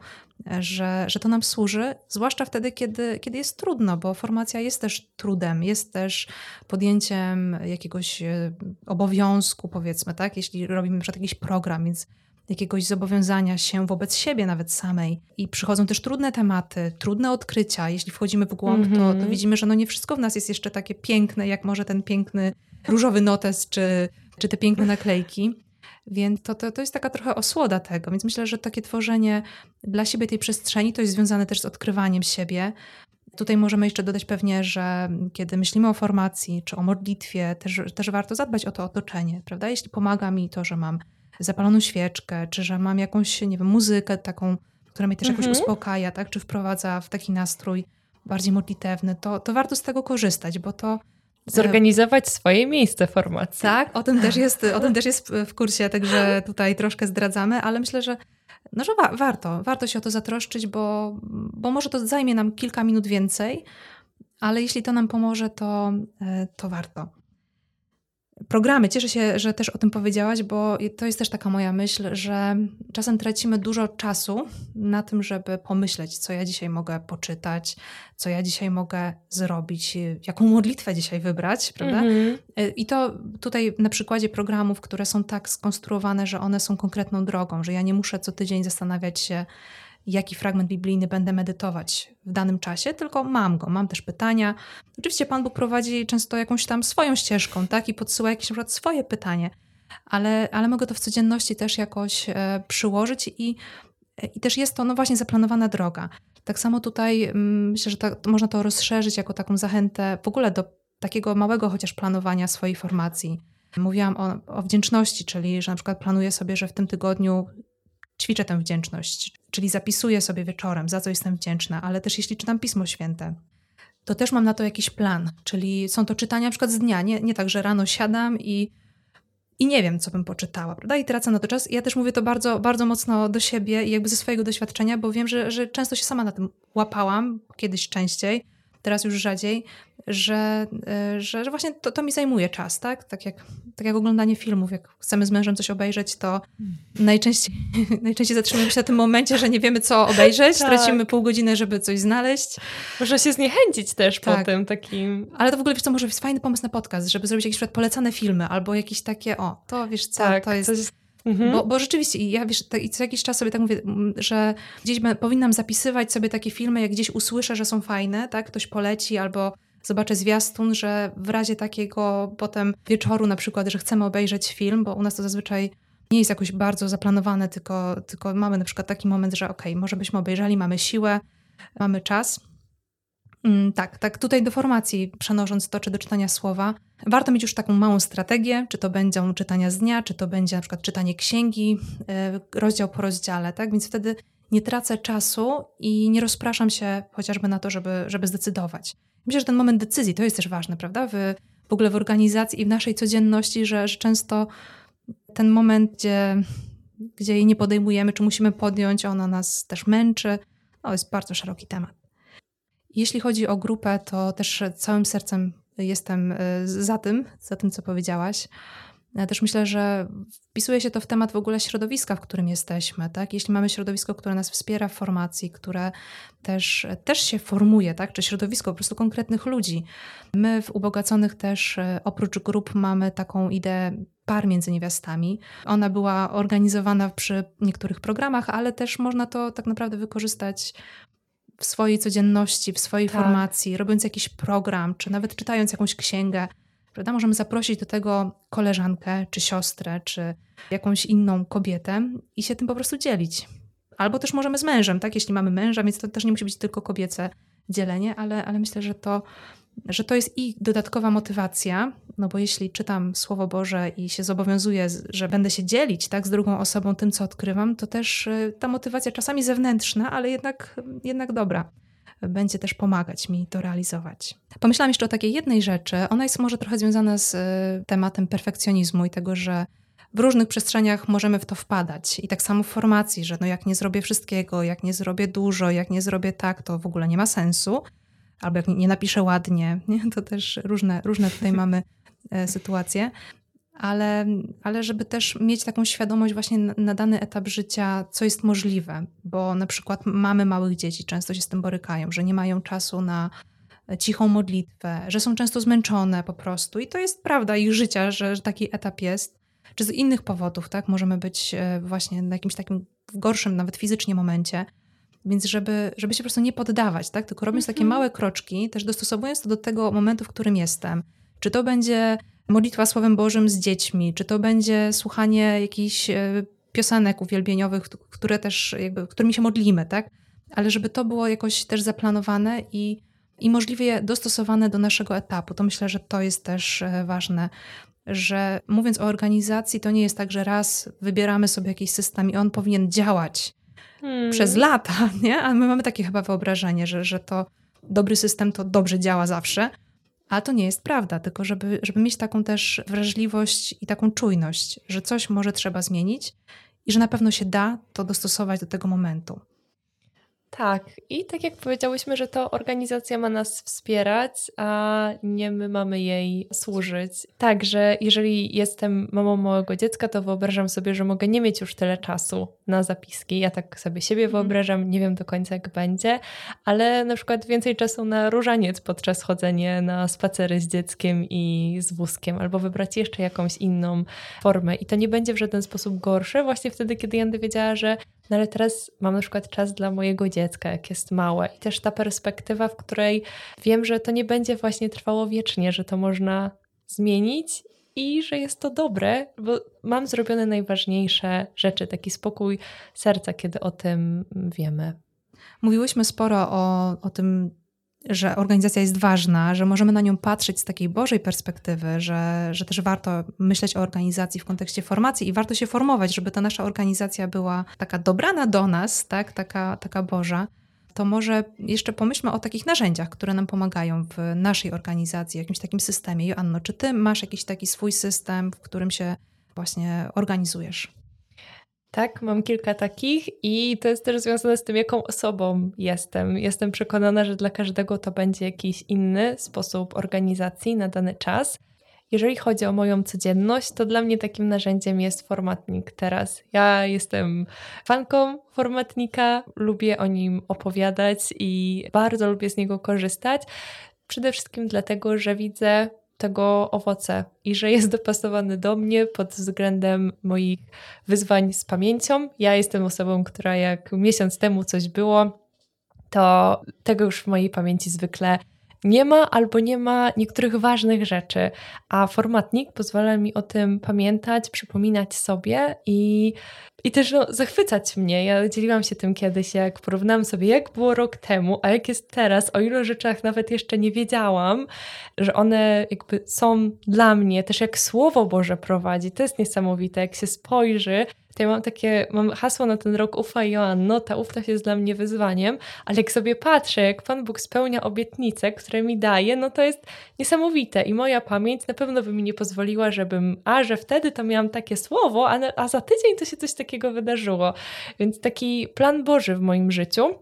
że, że to nam służy, zwłaszcza wtedy, kiedy, kiedy jest trudno, bo formacja jest też trudem, jest też podjęciem jakiegoś e, obowiązku, powiedzmy, tak? Jeśli robimy przykład jakiś program, więc jakiegoś zobowiązania się wobec siebie nawet samej. I przychodzą też trudne tematy, trudne odkrycia. Jeśli wchodzimy w głąb, mm -hmm. to, to mhm. widzimy, że no nie wszystko w nas jest jeszcze takie piękne, jak może ten piękny różowy notes czy, czy te piękne naklejki. Więc to, to, to jest taka trochę osłoda tego. Więc myślę, że takie tworzenie dla siebie tej przestrzeni to jest związane też z odkrywaniem siebie. Tutaj możemy jeszcze dodać pewnie, że kiedy myślimy o formacji czy o modlitwie, też, też warto zadbać o to otoczenie, prawda? Jeśli pomaga mi to, że mam zapaloną świeczkę, czy że mam jakąś, nie wiem, muzykę taką, która mnie też jakoś mhm. uspokaja, tak? Czy wprowadza w taki nastrój bardziej modlitewny, to, to warto z tego korzystać, bo to Zorganizować swoje miejsce formacji. Tak, o tym też jest, o tym też jest w kursie, także tutaj troszkę zdradzamy, ale myślę, że, no, że wa warto, warto się o to zatroszczyć, bo, bo może to zajmie nam kilka minut więcej, ale jeśli to nam pomoże, to, e, to warto programy. Cieszę się, że też o tym powiedziałaś, bo to jest też taka moja myśl, że czasem tracimy dużo czasu na tym, żeby pomyśleć, co ja dzisiaj mogę poczytać, co ja dzisiaj mogę zrobić, jaką modlitwę dzisiaj wybrać, prawda? Mm-hmm. I to tutaj na przykładzie programów, które są tak skonstruowane, że one są konkretną drogą, że ja nie muszę co tydzień zastanawiać się, jaki fragment biblijny będę medytować w danym czasie, tylko mam go, mam też pytania. Oczywiście Pan Bóg prowadzi często jakąś tam swoją ścieżką, tak, i podsyła jakieś na przykład swoje pytanie, ale, ale mogę to w codzienności też jakoś e, przyłożyć i, i też jest to, no właśnie, zaplanowana droga. Tak samo tutaj mm, myślę, że to można to rozszerzyć jako taką zachętę w ogóle do takiego małego chociaż planowania swojej formacji. Mówiłam o, o wdzięczności, czyli że na przykład planuję sobie, że w tym tygodniu ćwiczę tę wdzięczność, czyli zapisuję sobie wieczorem, za co jestem wdzięczna, ale też jeśli czytam Pismo Święte, to też mam na to jakiś plan, czyli są to czytania na przykład z dnia, nie, nie tak, że rano siadam i, i nie wiem, co bym poczytała, prawda? I tracę na to czas. Ja też mówię to bardzo, bardzo mocno do siebie i jakby ze swojego doświadczenia, bo wiem, że, że często się sama na tym łapałam, kiedyś częściej, teraz już rzadziej, że, e, że, że właśnie to, to mi zajmuje czas, tak? Tak jak, tak jak oglądanie filmów, jak chcemy z mężem coś obejrzeć, to najczęściej, (laughs) najczęściej zatrzymujemy się na tym momencie, że nie wiemy, co obejrzeć, tak. tracimy pół godziny, żeby coś znaleźć. Można się zniechęcić też tak. po tym takim... Ale to w ogóle, wiesz co, może być fajny pomysł na podcast, żeby zrobić jakieś polecane filmy, albo jakieś takie, o, to wiesz co, tak, to jest... Coś... Mhm. Bo, bo rzeczywiście, ja wiesz, i co jakiś czas sobie tak mówię, że gdzieś powinnam zapisywać sobie takie filmy, jak gdzieś usłyszę, że są fajne, tak? Ktoś poleci albo zobaczę zwiastun, że w razie takiego potem wieczoru na przykład, że chcemy obejrzeć film, bo u nas to zazwyczaj nie jest jakoś bardzo zaplanowane, tylko, tylko mamy na przykład taki moment, że okej, okay, może byśmy obejrzeli, mamy siłę, mamy czas. Mm, tak, tak tutaj do formacji, przenosząc to, czy do czytania słowa, warto mieć już taką małą strategię, czy to będą czytania z dnia, czy to będzie na przykład czytanie księgi, e, rozdział po rozdziale, tak? Więc wtedy nie tracę czasu i nie rozpraszam się chociażby na to, żeby, żeby zdecydować. Myślę, że ten moment decyzji to jest też ważne, prawda? W, w ogóle w organizacji i w naszej codzienności, że, że często ten moment, gdzie, gdzie jej nie podejmujemy, czy musimy podjąć, ona nas też męczy. To jest bardzo szeroki temat. Jeśli chodzi o grupę, to też całym sercem jestem y, za tym, za tym, co powiedziałaś. Ja też myślę, że wpisuje się to w temat w ogóle środowiska, w którym jesteśmy. Tak? Jeśli mamy środowisko, które nas wspiera w formacji, które też, też się formuje, tak? czy środowisko po prostu konkretnych ludzi. My w Ubogaconych też e, oprócz grup mamy taką ideę par między niewiastami. Ona była organizowana przy niektórych programach, ale też można to tak naprawdę wykorzystać w swojej codzienności, w swojej tak. formacji, robiąc jakiś program, czy nawet czytając jakąś księgę prawda? Możemy zaprosić do tego koleżankę, czy siostrę, czy jakąś inną kobietę i się tym po prostu dzielić. Albo też możemy z mężem, tak? Jeśli mamy męża, więc to też nie musi być tylko kobiece dzielenie, ale, ale myślę, że to, że to jest i dodatkowa motywacja, no bo jeśli czytam Słowo Boże i się zobowiązuję, że będę się dzielić tak, z drugą osobą tym, co odkrywam, to też y, ta motywacja czasami zewnętrzna, ale jednak, jednak dobra będzie też pomagać mi to realizować. Pomyślałam jeszcze o takiej jednej rzeczy. Ona jest może trochę związana z y, tematem perfekcjonizmu i tego, że w różnych przestrzeniach możemy w to wpadać. I tak samo w formacji, że no jak nie zrobię wszystkiego, jak nie zrobię dużo, jak nie zrobię tak, to w ogóle nie ma sensu. Albo jak nie napiszę ładnie, nie? to też różne, różne tutaj (laughs) mamy e, sytuacje. ale, ale żeby też mieć taką świadomość właśnie na, na dany etap życia, co jest możliwe, bo na przykład mamy małych dzieci, często się z tym borykają, że nie mają czasu na cichą modlitwę, że są często zmęczone po prostu i to jest prawda ich życia, że, że taki etap jest, czy z innych powodów, tak, możemy być e, właśnie na jakimś takim gorszym, nawet fizycznie momencie, więc żeby, żeby się po prostu nie poddawać, tak? Tylko robiąc takie mhm. małe kroczki, też dostosowując to do tego momentu, w którym jestem. Czy to będzie modlitwa Słowem Bożym z dziećmi, czy to będzie słuchanie jakichś e, piosenek uwielbieniowych, które też, jakby, którymi się modlimy, tak? Ale żeby to było jakoś też zaplanowane i, i możliwie dostosowane do naszego etapu. To myślę, że to jest też e, ważne, że mówiąc o organizacji, to nie jest tak, że raz wybieramy sobie jakiś system i on powinien działać hmm. przez lata, (laughs) nie? A my mamy takie chyba wyobrażenie, że, że to dobry system to dobrze działa zawsze. A to nie jest prawda, tylko żeby, żeby mieć taką też wrażliwość i taką czujność, że coś może trzeba zmienić i że na pewno się da to dostosować do tego momentu. Tak, i tak jak powiedziałyśmy, że to organizacja ma nas wspierać, a nie my mamy jej służyć. Także jeżeli jestem mamą małego dziecka, to wyobrażam sobie, że mogę nie mieć już tyle czasu na zapiski. Ja tak sobie siebie mhm. wyobrażam, nie wiem do końca jak będzie, ale na przykład więcej czasu na różaniec podczas chodzenia na spacery z dzieckiem i z wózkiem, albo wybrać jeszcze jakąś inną formę. I to nie będzie w żaden sposób gorsze, właśnie wtedy, kiedy Jandy wiedziała, że no ale teraz mam na przykład czas dla mojego dziecka, jak jest małe. I też ta perspektywa, w której wiem, że to nie będzie właśnie trwało wiecznie, że to można zmienić i że jest to dobre, bo mam zrobione najważniejsze rzeczy, taki spokój serca, kiedy o tym wiemy. Mówiłyśmy sporo o, o tym, że organizacja jest ważna, że możemy na nią patrzeć z takiej Bożej perspektywy, że, że też warto myśleć o organizacji w kontekście formacji i warto się formować, żeby ta nasza organizacja była taka dobrana do nas, tak? taka, taka Boża. To może jeszcze pomyślmy o takich narzędziach, które nam pomagają w naszej organizacji, jakimś takim systemie. Joanno, czy ty masz jakiś taki swój system, w którym się właśnie organizujesz? Tak, mam kilka takich i to jest też związane z tym, jaką osobą jestem. Jestem przekonana, że dla każdego to będzie jakiś inny sposób organizacji na dany czas. Jeżeli chodzi o moją codzienność, to dla mnie takim narzędziem jest formatnik teraz. Ja jestem fanką formatnika, lubię o nim opowiadać i bardzo lubię z niego korzystać. Przede wszystkim dlatego, że widzę tego owoce i że jest dopasowany do mnie pod względem moich wyzwań z pamięcią. Ja jestem osobą, która jak miesiąc temu coś było, to tego już w mojej pamięci zwykle nie ma albo nie ma niektórych ważnych rzeczy, a formatnik pozwala mi o tym pamiętać, przypominać sobie i, i też no, zachwycać mnie. Ja dzieliłam się tym kiedyś, jak porównałam sobie, jak było rok temu, a jak jest teraz, o ilu rzeczach nawet jeszcze nie wiedziałam, że one jakby są dla mnie, też jak Słowo Boże prowadzi. To jest niesamowite, jak się spojrzy Tutaj mam takie, mam hasło na ten rok ufa Joanno, ta ufność jest dla mnie wyzwaniem, ale jak sobie patrzę, jak Pan Bóg spełnia obietnice, które mi daje, no to jest niesamowite i moja pamięć na pewno by mi nie pozwoliła, żebym, a że wtedy to miałam takie słowo, a, a za tydzień to się coś takiego wydarzyło. Więc taki plan Boży w moim życiu.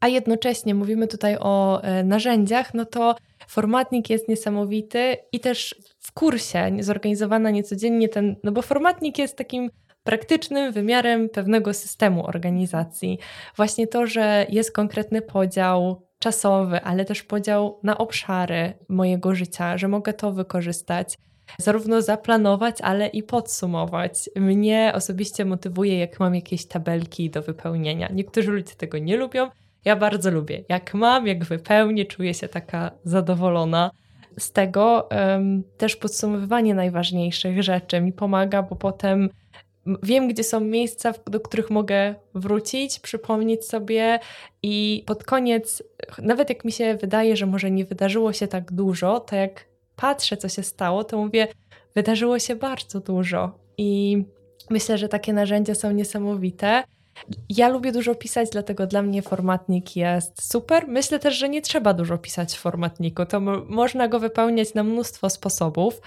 A jednocześnie mówimy tutaj o e, narzędziach, no to formatnik jest niesamowity i też w kursie zorganizowana niecodziennie ten, no bo formatnik jest takim praktycznym wymiarem pewnego systemu organizacji. Właśnie to, że jest konkretny podział czasowy, ale też podział na obszary mojego życia, że mogę to wykorzystać zarówno zaplanować, ale i podsumować. Mnie osobiście motywuje, jak mam jakieś tabelki do wypełnienia. Niektórzy ludzie tego nie lubią. Ja bardzo lubię. Jak mam, jak wypełnię, czuję się taka zadowolona. Z tego um, też podsumowywanie najważniejszych rzeczy mi pomaga, bo potem wiem, gdzie są miejsca, do których mogę wrócić, przypomnieć sobie i pod koniec, nawet jak mi się wydaje, że może nie wydarzyło się tak dużo, to jak patrzę, co się stało, to mówię, wydarzyło się bardzo dużo i myślę, że takie narzędzia są niesamowite. Ja lubię dużo pisać, dlatego dla mnie formatnik jest super. Myślę też, że nie trzeba dużo pisać w formatniku. To można go wypełniać na mnóstwo sposobów.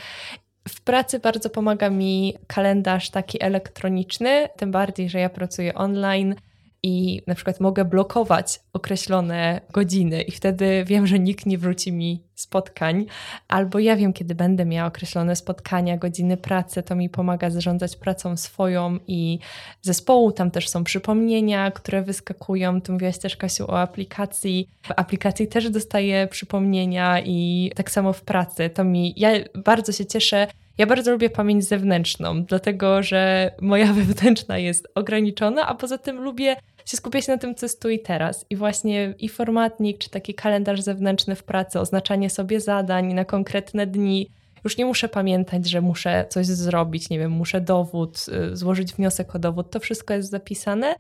W pracy bardzo pomaga mi kalendarz taki elektroniczny, tym bardziej, że ja pracuję online i na przykład mogę blokować określone godziny i wtedy wiem, że nikt nie wróci mi spotkań, albo ja wiem, kiedy będę miała określone spotkania, godziny pracy, to mi pomaga zarządzać pracą swoją i zespołu. Tam też są przypomnienia, które wyskakują. Tu mówiłaś też, Kasiu, o aplikacji. W aplikacji też dostaję przypomnienia i tak samo w pracy. To mi, ja bardzo się cieszę, ja bardzo lubię pamięć zewnętrzną, dlatego że moja (laughs) wewnętrzna jest ograniczona, a poza tym lubię się skupiać na tym, co jest tu i teraz. I właśnie i formatnik, czy taki kalendarz zewnętrzny w pracy, oznaczanie sobie zadań na konkretne dni. Już nie muszę pamiętać, że muszę coś zrobić, nie wiem, muszę dowód, y, złożyć wniosek o dowód. To wszystko jest zapisane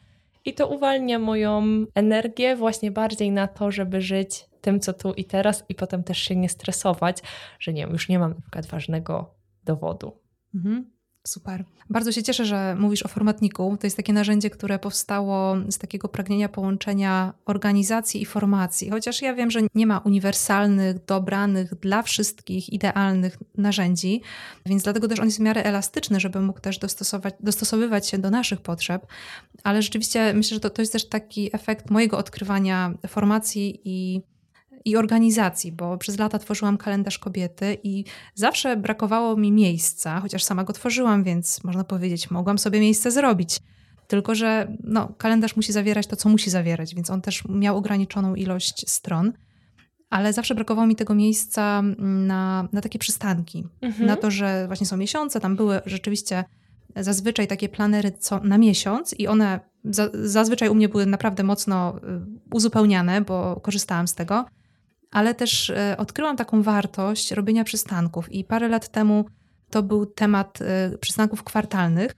i to uwalnia moją energię właśnie bardziej na to, żeby żyć tym, co tu i teraz, i potem też się nie stresować, że nie już nie mam na przykład ważnego dowodu. Mhm. Super. Bardzo się cieszę, że mówisz o formatniku. To jest takie narzędzie, które powstało z takiego pragnienia połączenia organizacji i formacji. Chociaż ja wiem, że nie ma uniwersalnych, dobranych dla wszystkich, idealnych narzędzi, więc dlatego też on jest w miarę elastyczny, żeby mógł też dostosować, dostosowywać się do naszych potrzeb. Ale rzeczywiście myślę, że to, to jest też taki efekt mojego odkrywania formacji i i organizacji, bo przez lata tworzyłam kalendarz kobiety i zawsze brakowało mi miejsca, chociaż sama go tworzyłam, więc można powiedzieć, mogłam sobie miejsce zrobić. Tylko, że no, kalendarz musi zawierać to, co musi zawierać, więc on też miał ograniczoną ilość stron. Ale zawsze brakowało mi tego miejsca na, na takie przystanki. Mhm. Na to, że właśnie są miesiące, tam były rzeczywiście zazwyczaj takie planery co, na miesiąc i one za, zazwyczaj u mnie były naprawdę mocno y, uzupełniane, bo korzystałam z tego ale też e, odkryłam taką wartość robienia przystanków i parę lat temu to był temat e, przystanków kwartalnych,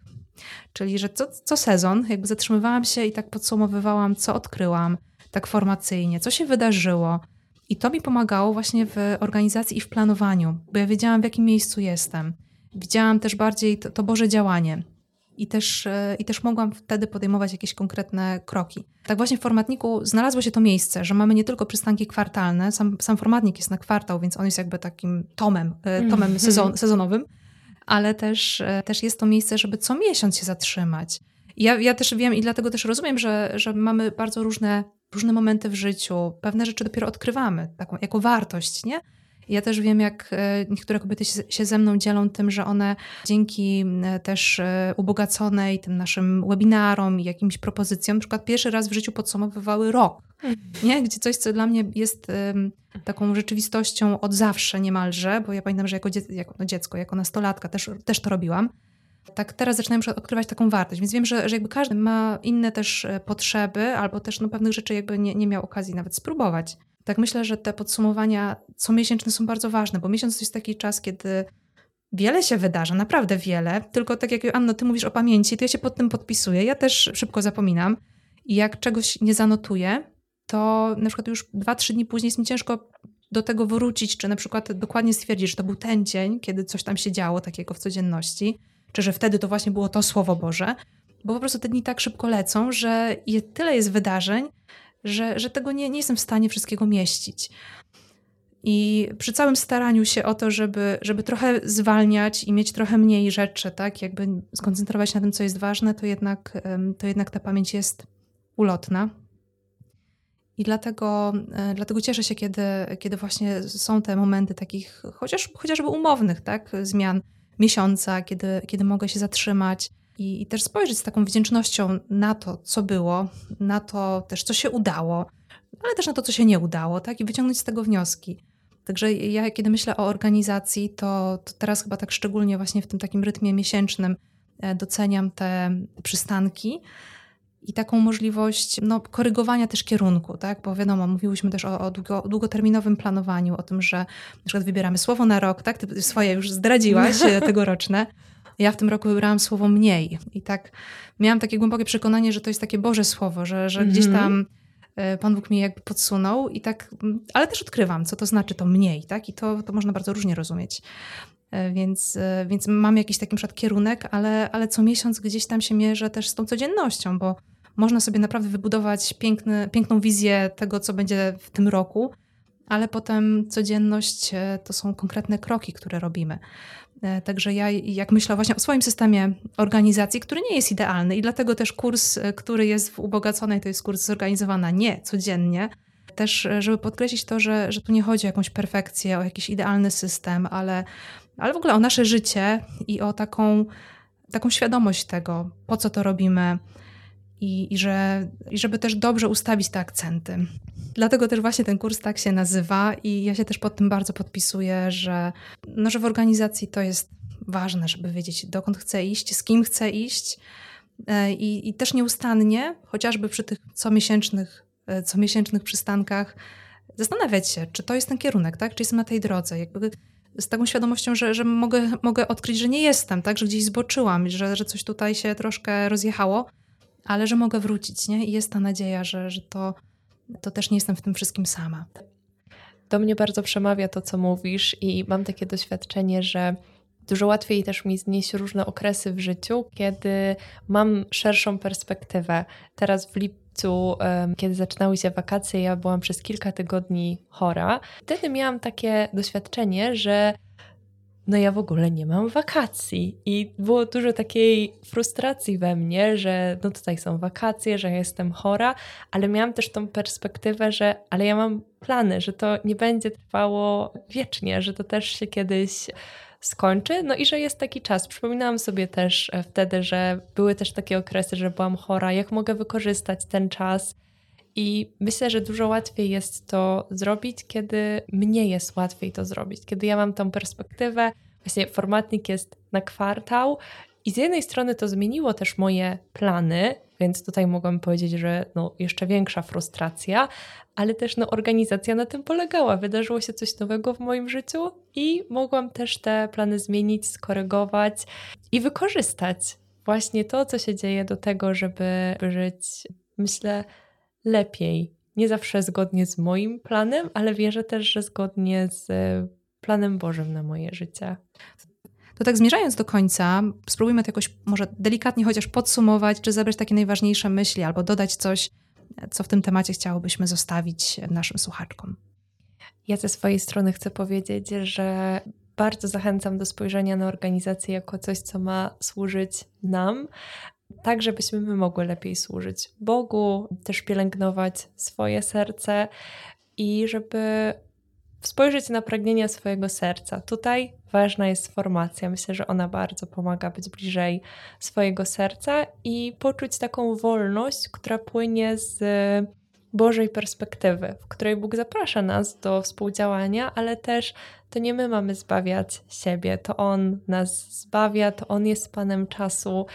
czyli że co, co sezon jakby zatrzymywałam się i tak podsumowywałam, co odkryłam tak formacyjnie, co się wydarzyło. I to mi pomagało właśnie w organizacji i w planowaniu, bo ja wiedziałam, w jakim miejscu jestem. Widziałam też bardziej to, to Boże działanie i też, e, i też mogłam wtedy podejmować jakieś konkretne kroki. Tak właśnie w formatniku znalazło się to miejsce, że mamy nie tylko przystanki kwartalne, sam, sam formatnik jest na kwartał, więc on jest jakby takim tomem, e, tomem mhm. sezon, sezonowym, ale też, e, też jest to miejsce, żeby co miesiąc się zatrzymać. Ja, ja też wiem i dlatego też rozumiem, że, że mamy bardzo różne, różne momenty w życiu, pewne rzeczy dopiero odkrywamy taką, jako wartość, nie? Ja też wiem, jak e, niektóre kobiety się ze mną dzielą tym, że one dzięki e, też e, ubogaconej tym naszym webinarom i jakimś propozycjom, na przykład pierwszy raz w życiu podsumowywały rok, mhm. nie? gdzie coś, co dla mnie jest taką rzeczywistością od zawsze niemalże, bo ja pamiętam, że jako, dzie jako no dziecko, jako nastolatka też, też to robiłam. Tak teraz zaczynam odkrywać taką wartość, więc wiem, że, że jakby każdy ma inne też potrzeby albo też no, pewnych rzeczy jakby nie, nie miał okazji nawet spróbować tak myślę, że te podsumowania comiesięczne są bardzo ważne, bo miesiąc to jest taki czas, kiedy wiele się wydarza, naprawdę wiele. Tylko tak jak Anno, ty mówisz o pamięci, to ja się pod tym podpisuję. Ja też szybko zapominam. I jak czegoś nie zanotuję, to na przykład już dwa, trzy dni później jest mi ciężko do tego wrócić, czy na przykład dokładnie stwierdzić, że to był ten dzień, kiedy coś tam się działo takiego w codzienności, czy że wtedy to właśnie było to Słowo Boże, bo po prostu te dni tak szybko lecą, że tyle jest wydarzeń, że, że tego nie, nie jestem w stanie wszystkiego mieścić. I przy całym staraniu się o to, żeby, żeby trochę zwalniać i mieć trochę mniej rzeczy, tak, jakby skoncentrować się na tym, co jest ważne, to jednak, to jednak ta pamięć jest ulotna. I dlatego, e, dlatego cieszę się, kiedy, kiedy właśnie są te momenty takich chociaż, chociażby umownych, tak, zmian miesiąca, kiedy, kiedy mogę się zatrzymać, i, i też spojrzeć z taką wdzięcznością na to, co było, na to też, co się udało, ale też na to, co się nie udało, tak? I wyciągnąć z tego wnioski. Także ja, kiedy myślę o organizacji, to, to teraz chyba tak szczególnie właśnie w tym takim rytmie miesięcznym e, doceniam te przystanki i taką możliwość no, korygowania też kierunku, tak? Bo wiadomo, mówiłyśmy też o, o długo, długoterminowym planowaniu, o tym, że na przykład wybieramy słowo na rok, tak? Ty swoje już zdradziłaś (laughs) e, tegoroczne. Ja w tym roku wybrałam słowo mniej i tak miałam takie głębokie przekonanie, że to jest takie Boże słowo, że, że gdzieś mhm. tam e, Pan Bóg mi jakby podsunął i tak, ale też odkrywam, co to znaczy to mniej, tak? I to, to można bardzo różnie rozumieć. E, więc, e, więc mam jakiś taki przykład kierunek, ale, ale co miesiąc gdzieś tam się mierzę też z tą codziennością, bo można sobie naprawdę wybudować piękny, piękną wizję tego, co będzie w tym roku, ale potem codzienność to są konkretne kroki, które robimy. E, także ja, jak myślę właśnie o swoim systemie organizacji, który nie jest idealny i dlatego też kurs, e, który jest w Ubogaconej, to jest kurs zorganizowany nie codziennie, też e, żeby podkreślić to, że, że tu nie chodzi o jakąś perfekcję, o jakiś idealny system, ale, ale w ogóle o nasze życie i o taką, taką świadomość tego, po co to robimy, i, i, że, i żeby też dobrze ustawić te akcenty. Dlatego też właśnie ten kurs tak się nazywa i ja się też pod tym bardzo podpisuję, że, no, że w organizacji to jest ważne, żeby wiedzieć dokąd chcę iść, z kim chcę iść e, i, i też nieustannie, chociażby przy tych comiesięcznych, e, comiesięcznych przystankach, zastanawiać się, czy to jest ten kierunek, tak? czy jestem na tej drodze. Jakby z taką świadomością, że, że mogę, mogę odkryć, że nie jestem, tak? że gdzieś zboczyłam, że, że coś tutaj się troszkę rozjechało, ale że mogę wrócić, nie? I jest ta nadzieja, że, że to, to też nie jestem w tym wszystkim sama. Do mnie bardzo przemawia to, co mówisz, i mam takie doświadczenie, że dużo łatwiej też mi znieść różne okresy w życiu, kiedy mam szerszą perspektywę. Teraz w lipcu, kiedy zaczynały się wakacje, ja byłam przez kilka tygodni chora. Wtedy miałam takie doświadczenie, że no ja w ogóle nie mam wakacji. I było dużo takiej frustracji we mnie, że no tutaj są wakacje, że jestem chora, ale miałam też tą perspektywę, że ale ja mam plany, że to nie będzie trwało wiecznie, że to też się kiedyś skończy, no i że jest taki czas. Przypominałam sobie też e, wtedy, że były też takie okresy, że byłam chora, jak mogę wykorzystać ten czas. I myślę, że dużo łatwiej jest to zrobić, kiedy mnie jest łatwiej to zrobić, kiedy ja mam tą perspektywę. Właśnie formatnik jest na kwartał, i z jednej strony to zmieniło też moje plany, więc tutaj mogłam powiedzieć, że no, jeszcze większa frustracja, ale też no, organizacja na tym polegała. Wydarzyło się coś nowego w moim życiu i mogłam też te plany zmienić, skorygować i wykorzystać właśnie to, co się dzieje do tego, żeby żyć, myślę, lepiej. Nie zawsze zgodnie z moim planem, ale wierzę też, że zgodnie z planem Bożym na moje życie. To tak zmierzając do końca, spróbujmy to jakoś może delikatnie chociaż podsumować, czy zebrać takie najważniejsze myśli, albo dodać coś, co w tym temacie chciałobyśmy zostawić naszym słuchaczkom. Ja ze swojej strony chcę powiedzieć, że bardzo zachęcam do spojrzenia na organizację jako coś, co ma służyć nam, tak żebyśmy my mogły lepiej służyć Bogu, też pielęgnować swoje serce i żeby spojrzeć na pragnienia swojego serca. Tutaj ważna jest formacja. Myślę, że ona bardzo pomaga być bliżej swojego serca i poczuć taką wolność, która płynie z Bożej perspektywy, w której Bóg zaprasza nas do współdziałania, ale też to nie my mamy zbawiać siebie, to On nas zbawia, to On jest Panem czasu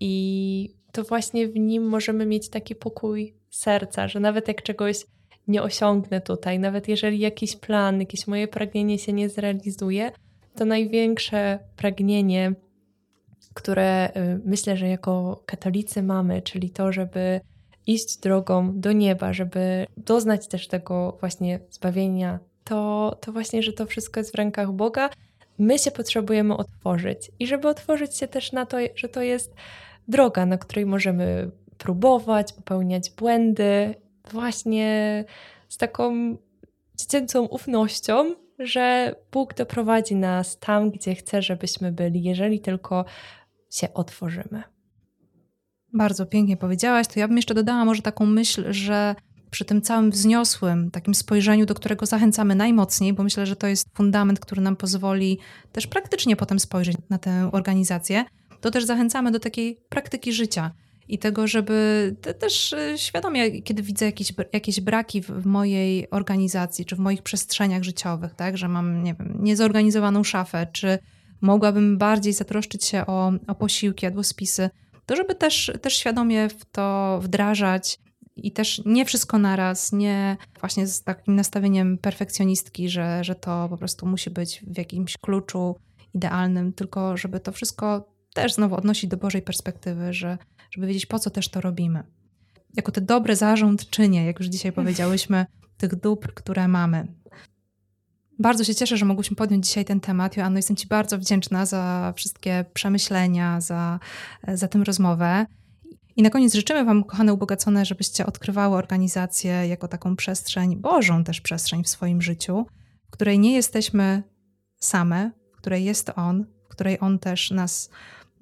i to właśnie w Nim możemy mieć taki pokój serca, że nawet jak czegoś nie osiągnę tutaj, nawet jeżeli jakiś plan, jakieś moje pragnienie się nie zrealizuje, to największe pragnienie, które y, myślę, że jako katolicy mamy, czyli to, żeby iść drogą do nieba, żeby doznać też tego właśnie zbawienia, to, to właśnie, że to wszystko jest w rękach Boga. My się potrzebujemy otworzyć i żeby otworzyć się też na to, że to jest droga, na której możemy próbować, popełniać błędy, właśnie z taką dziecięcą ufnością, że Bóg doprowadzi nas tam, gdzie chce, żebyśmy byli, jeżeli tylko się otworzymy. Bardzo pięknie powiedziałaś. To ja bym jeszcze dodała może taką myśl, że przy tym całym wzniosłym takim spojrzeniu, do którego zachęcamy najmocniej, bo myślę, że to jest fundament, który nam pozwoli też praktycznie potem spojrzeć na tę organizację, to też zachęcamy do takiej praktyki życia i tego, żeby też e, świadomie, kiedy widzę jakieś, jakieś braki w, w, mojej organizacji czy w moich przestrzeniach życiowych, tak, że mam, nie wiem, niezorganizowaną szafę, czy mogłabym bardziej zatroszczyć się o, o posiłki, jadłospisy, to żeby też, też świadomie w to wdrażać i też nie wszystko naraz, nie właśnie z takim nastawieniem perfekcjonistki, że, że to po prostu musi być w jakimś kluczu idealnym, tylko żeby to wszystko też znowu odnosić do Bożej perspektywy, że, żeby wiedzieć, po co też to robimy. Jako te dobre zarządczynie, jak już dzisiaj (laughs) powiedziałyśmy, tych dóbr, które mamy. Bardzo się cieszę, że mogłyśmy podjąć dzisiaj ten temat. Joanno, jestem Ci bardzo wdzięczna za wszystkie przemyślenia, za, za tę rozmowę. I na koniec życzymy Wam, kochane ubogacone, żebyście odkrywały organizację jako taką przestrzeń, Bożą też przestrzeń w swoim życiu, w której nie jesteśmy same, w której jest On, której on też nas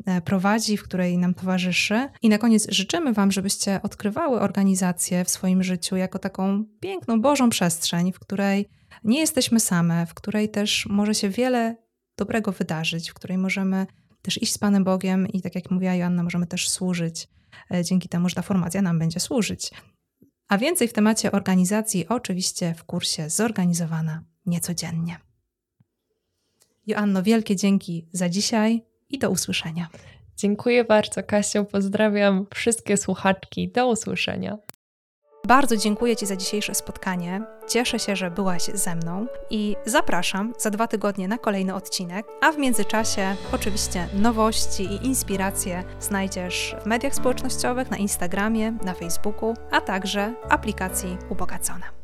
e, prowadzi, w której nam towarzyszy. I na koniec życzymy Wam, żebyście odkrywały organizację w swoim życiu jako taką piękną, Bożą przestrzeń, w której nie jesteśmy same, w której też może się wiele dobrego wydarzyć, w której możemy też iść z Panem Bogiem i tak jak mówiła Joanna, możemy też służyć e, dzięki temu, że ta formacja nam będzie służyć. A więcej w temacie organizacji oczywiście w kursie Zorganizowana Niecodziennie. Joanno, wielkie dzięki za dzisiaj i do usłyszenia. Dziękuję bardzo, Kasiu. Pozdrawiam wszystkie słuchaczki. Do usłyszenia. Bardzo dziękuję Ci za dzisiejsze spotkanie. Cieszę się, że byłaś ze mną i zapraszam za dwa tygodnie na kolejny odcinek. A w międzyczasie, oczywiście, nowości i inspiracje znajdziesz w mediach społecznościowych, na Instagramie, na Facebooku, a także aplikacji Ubogacona.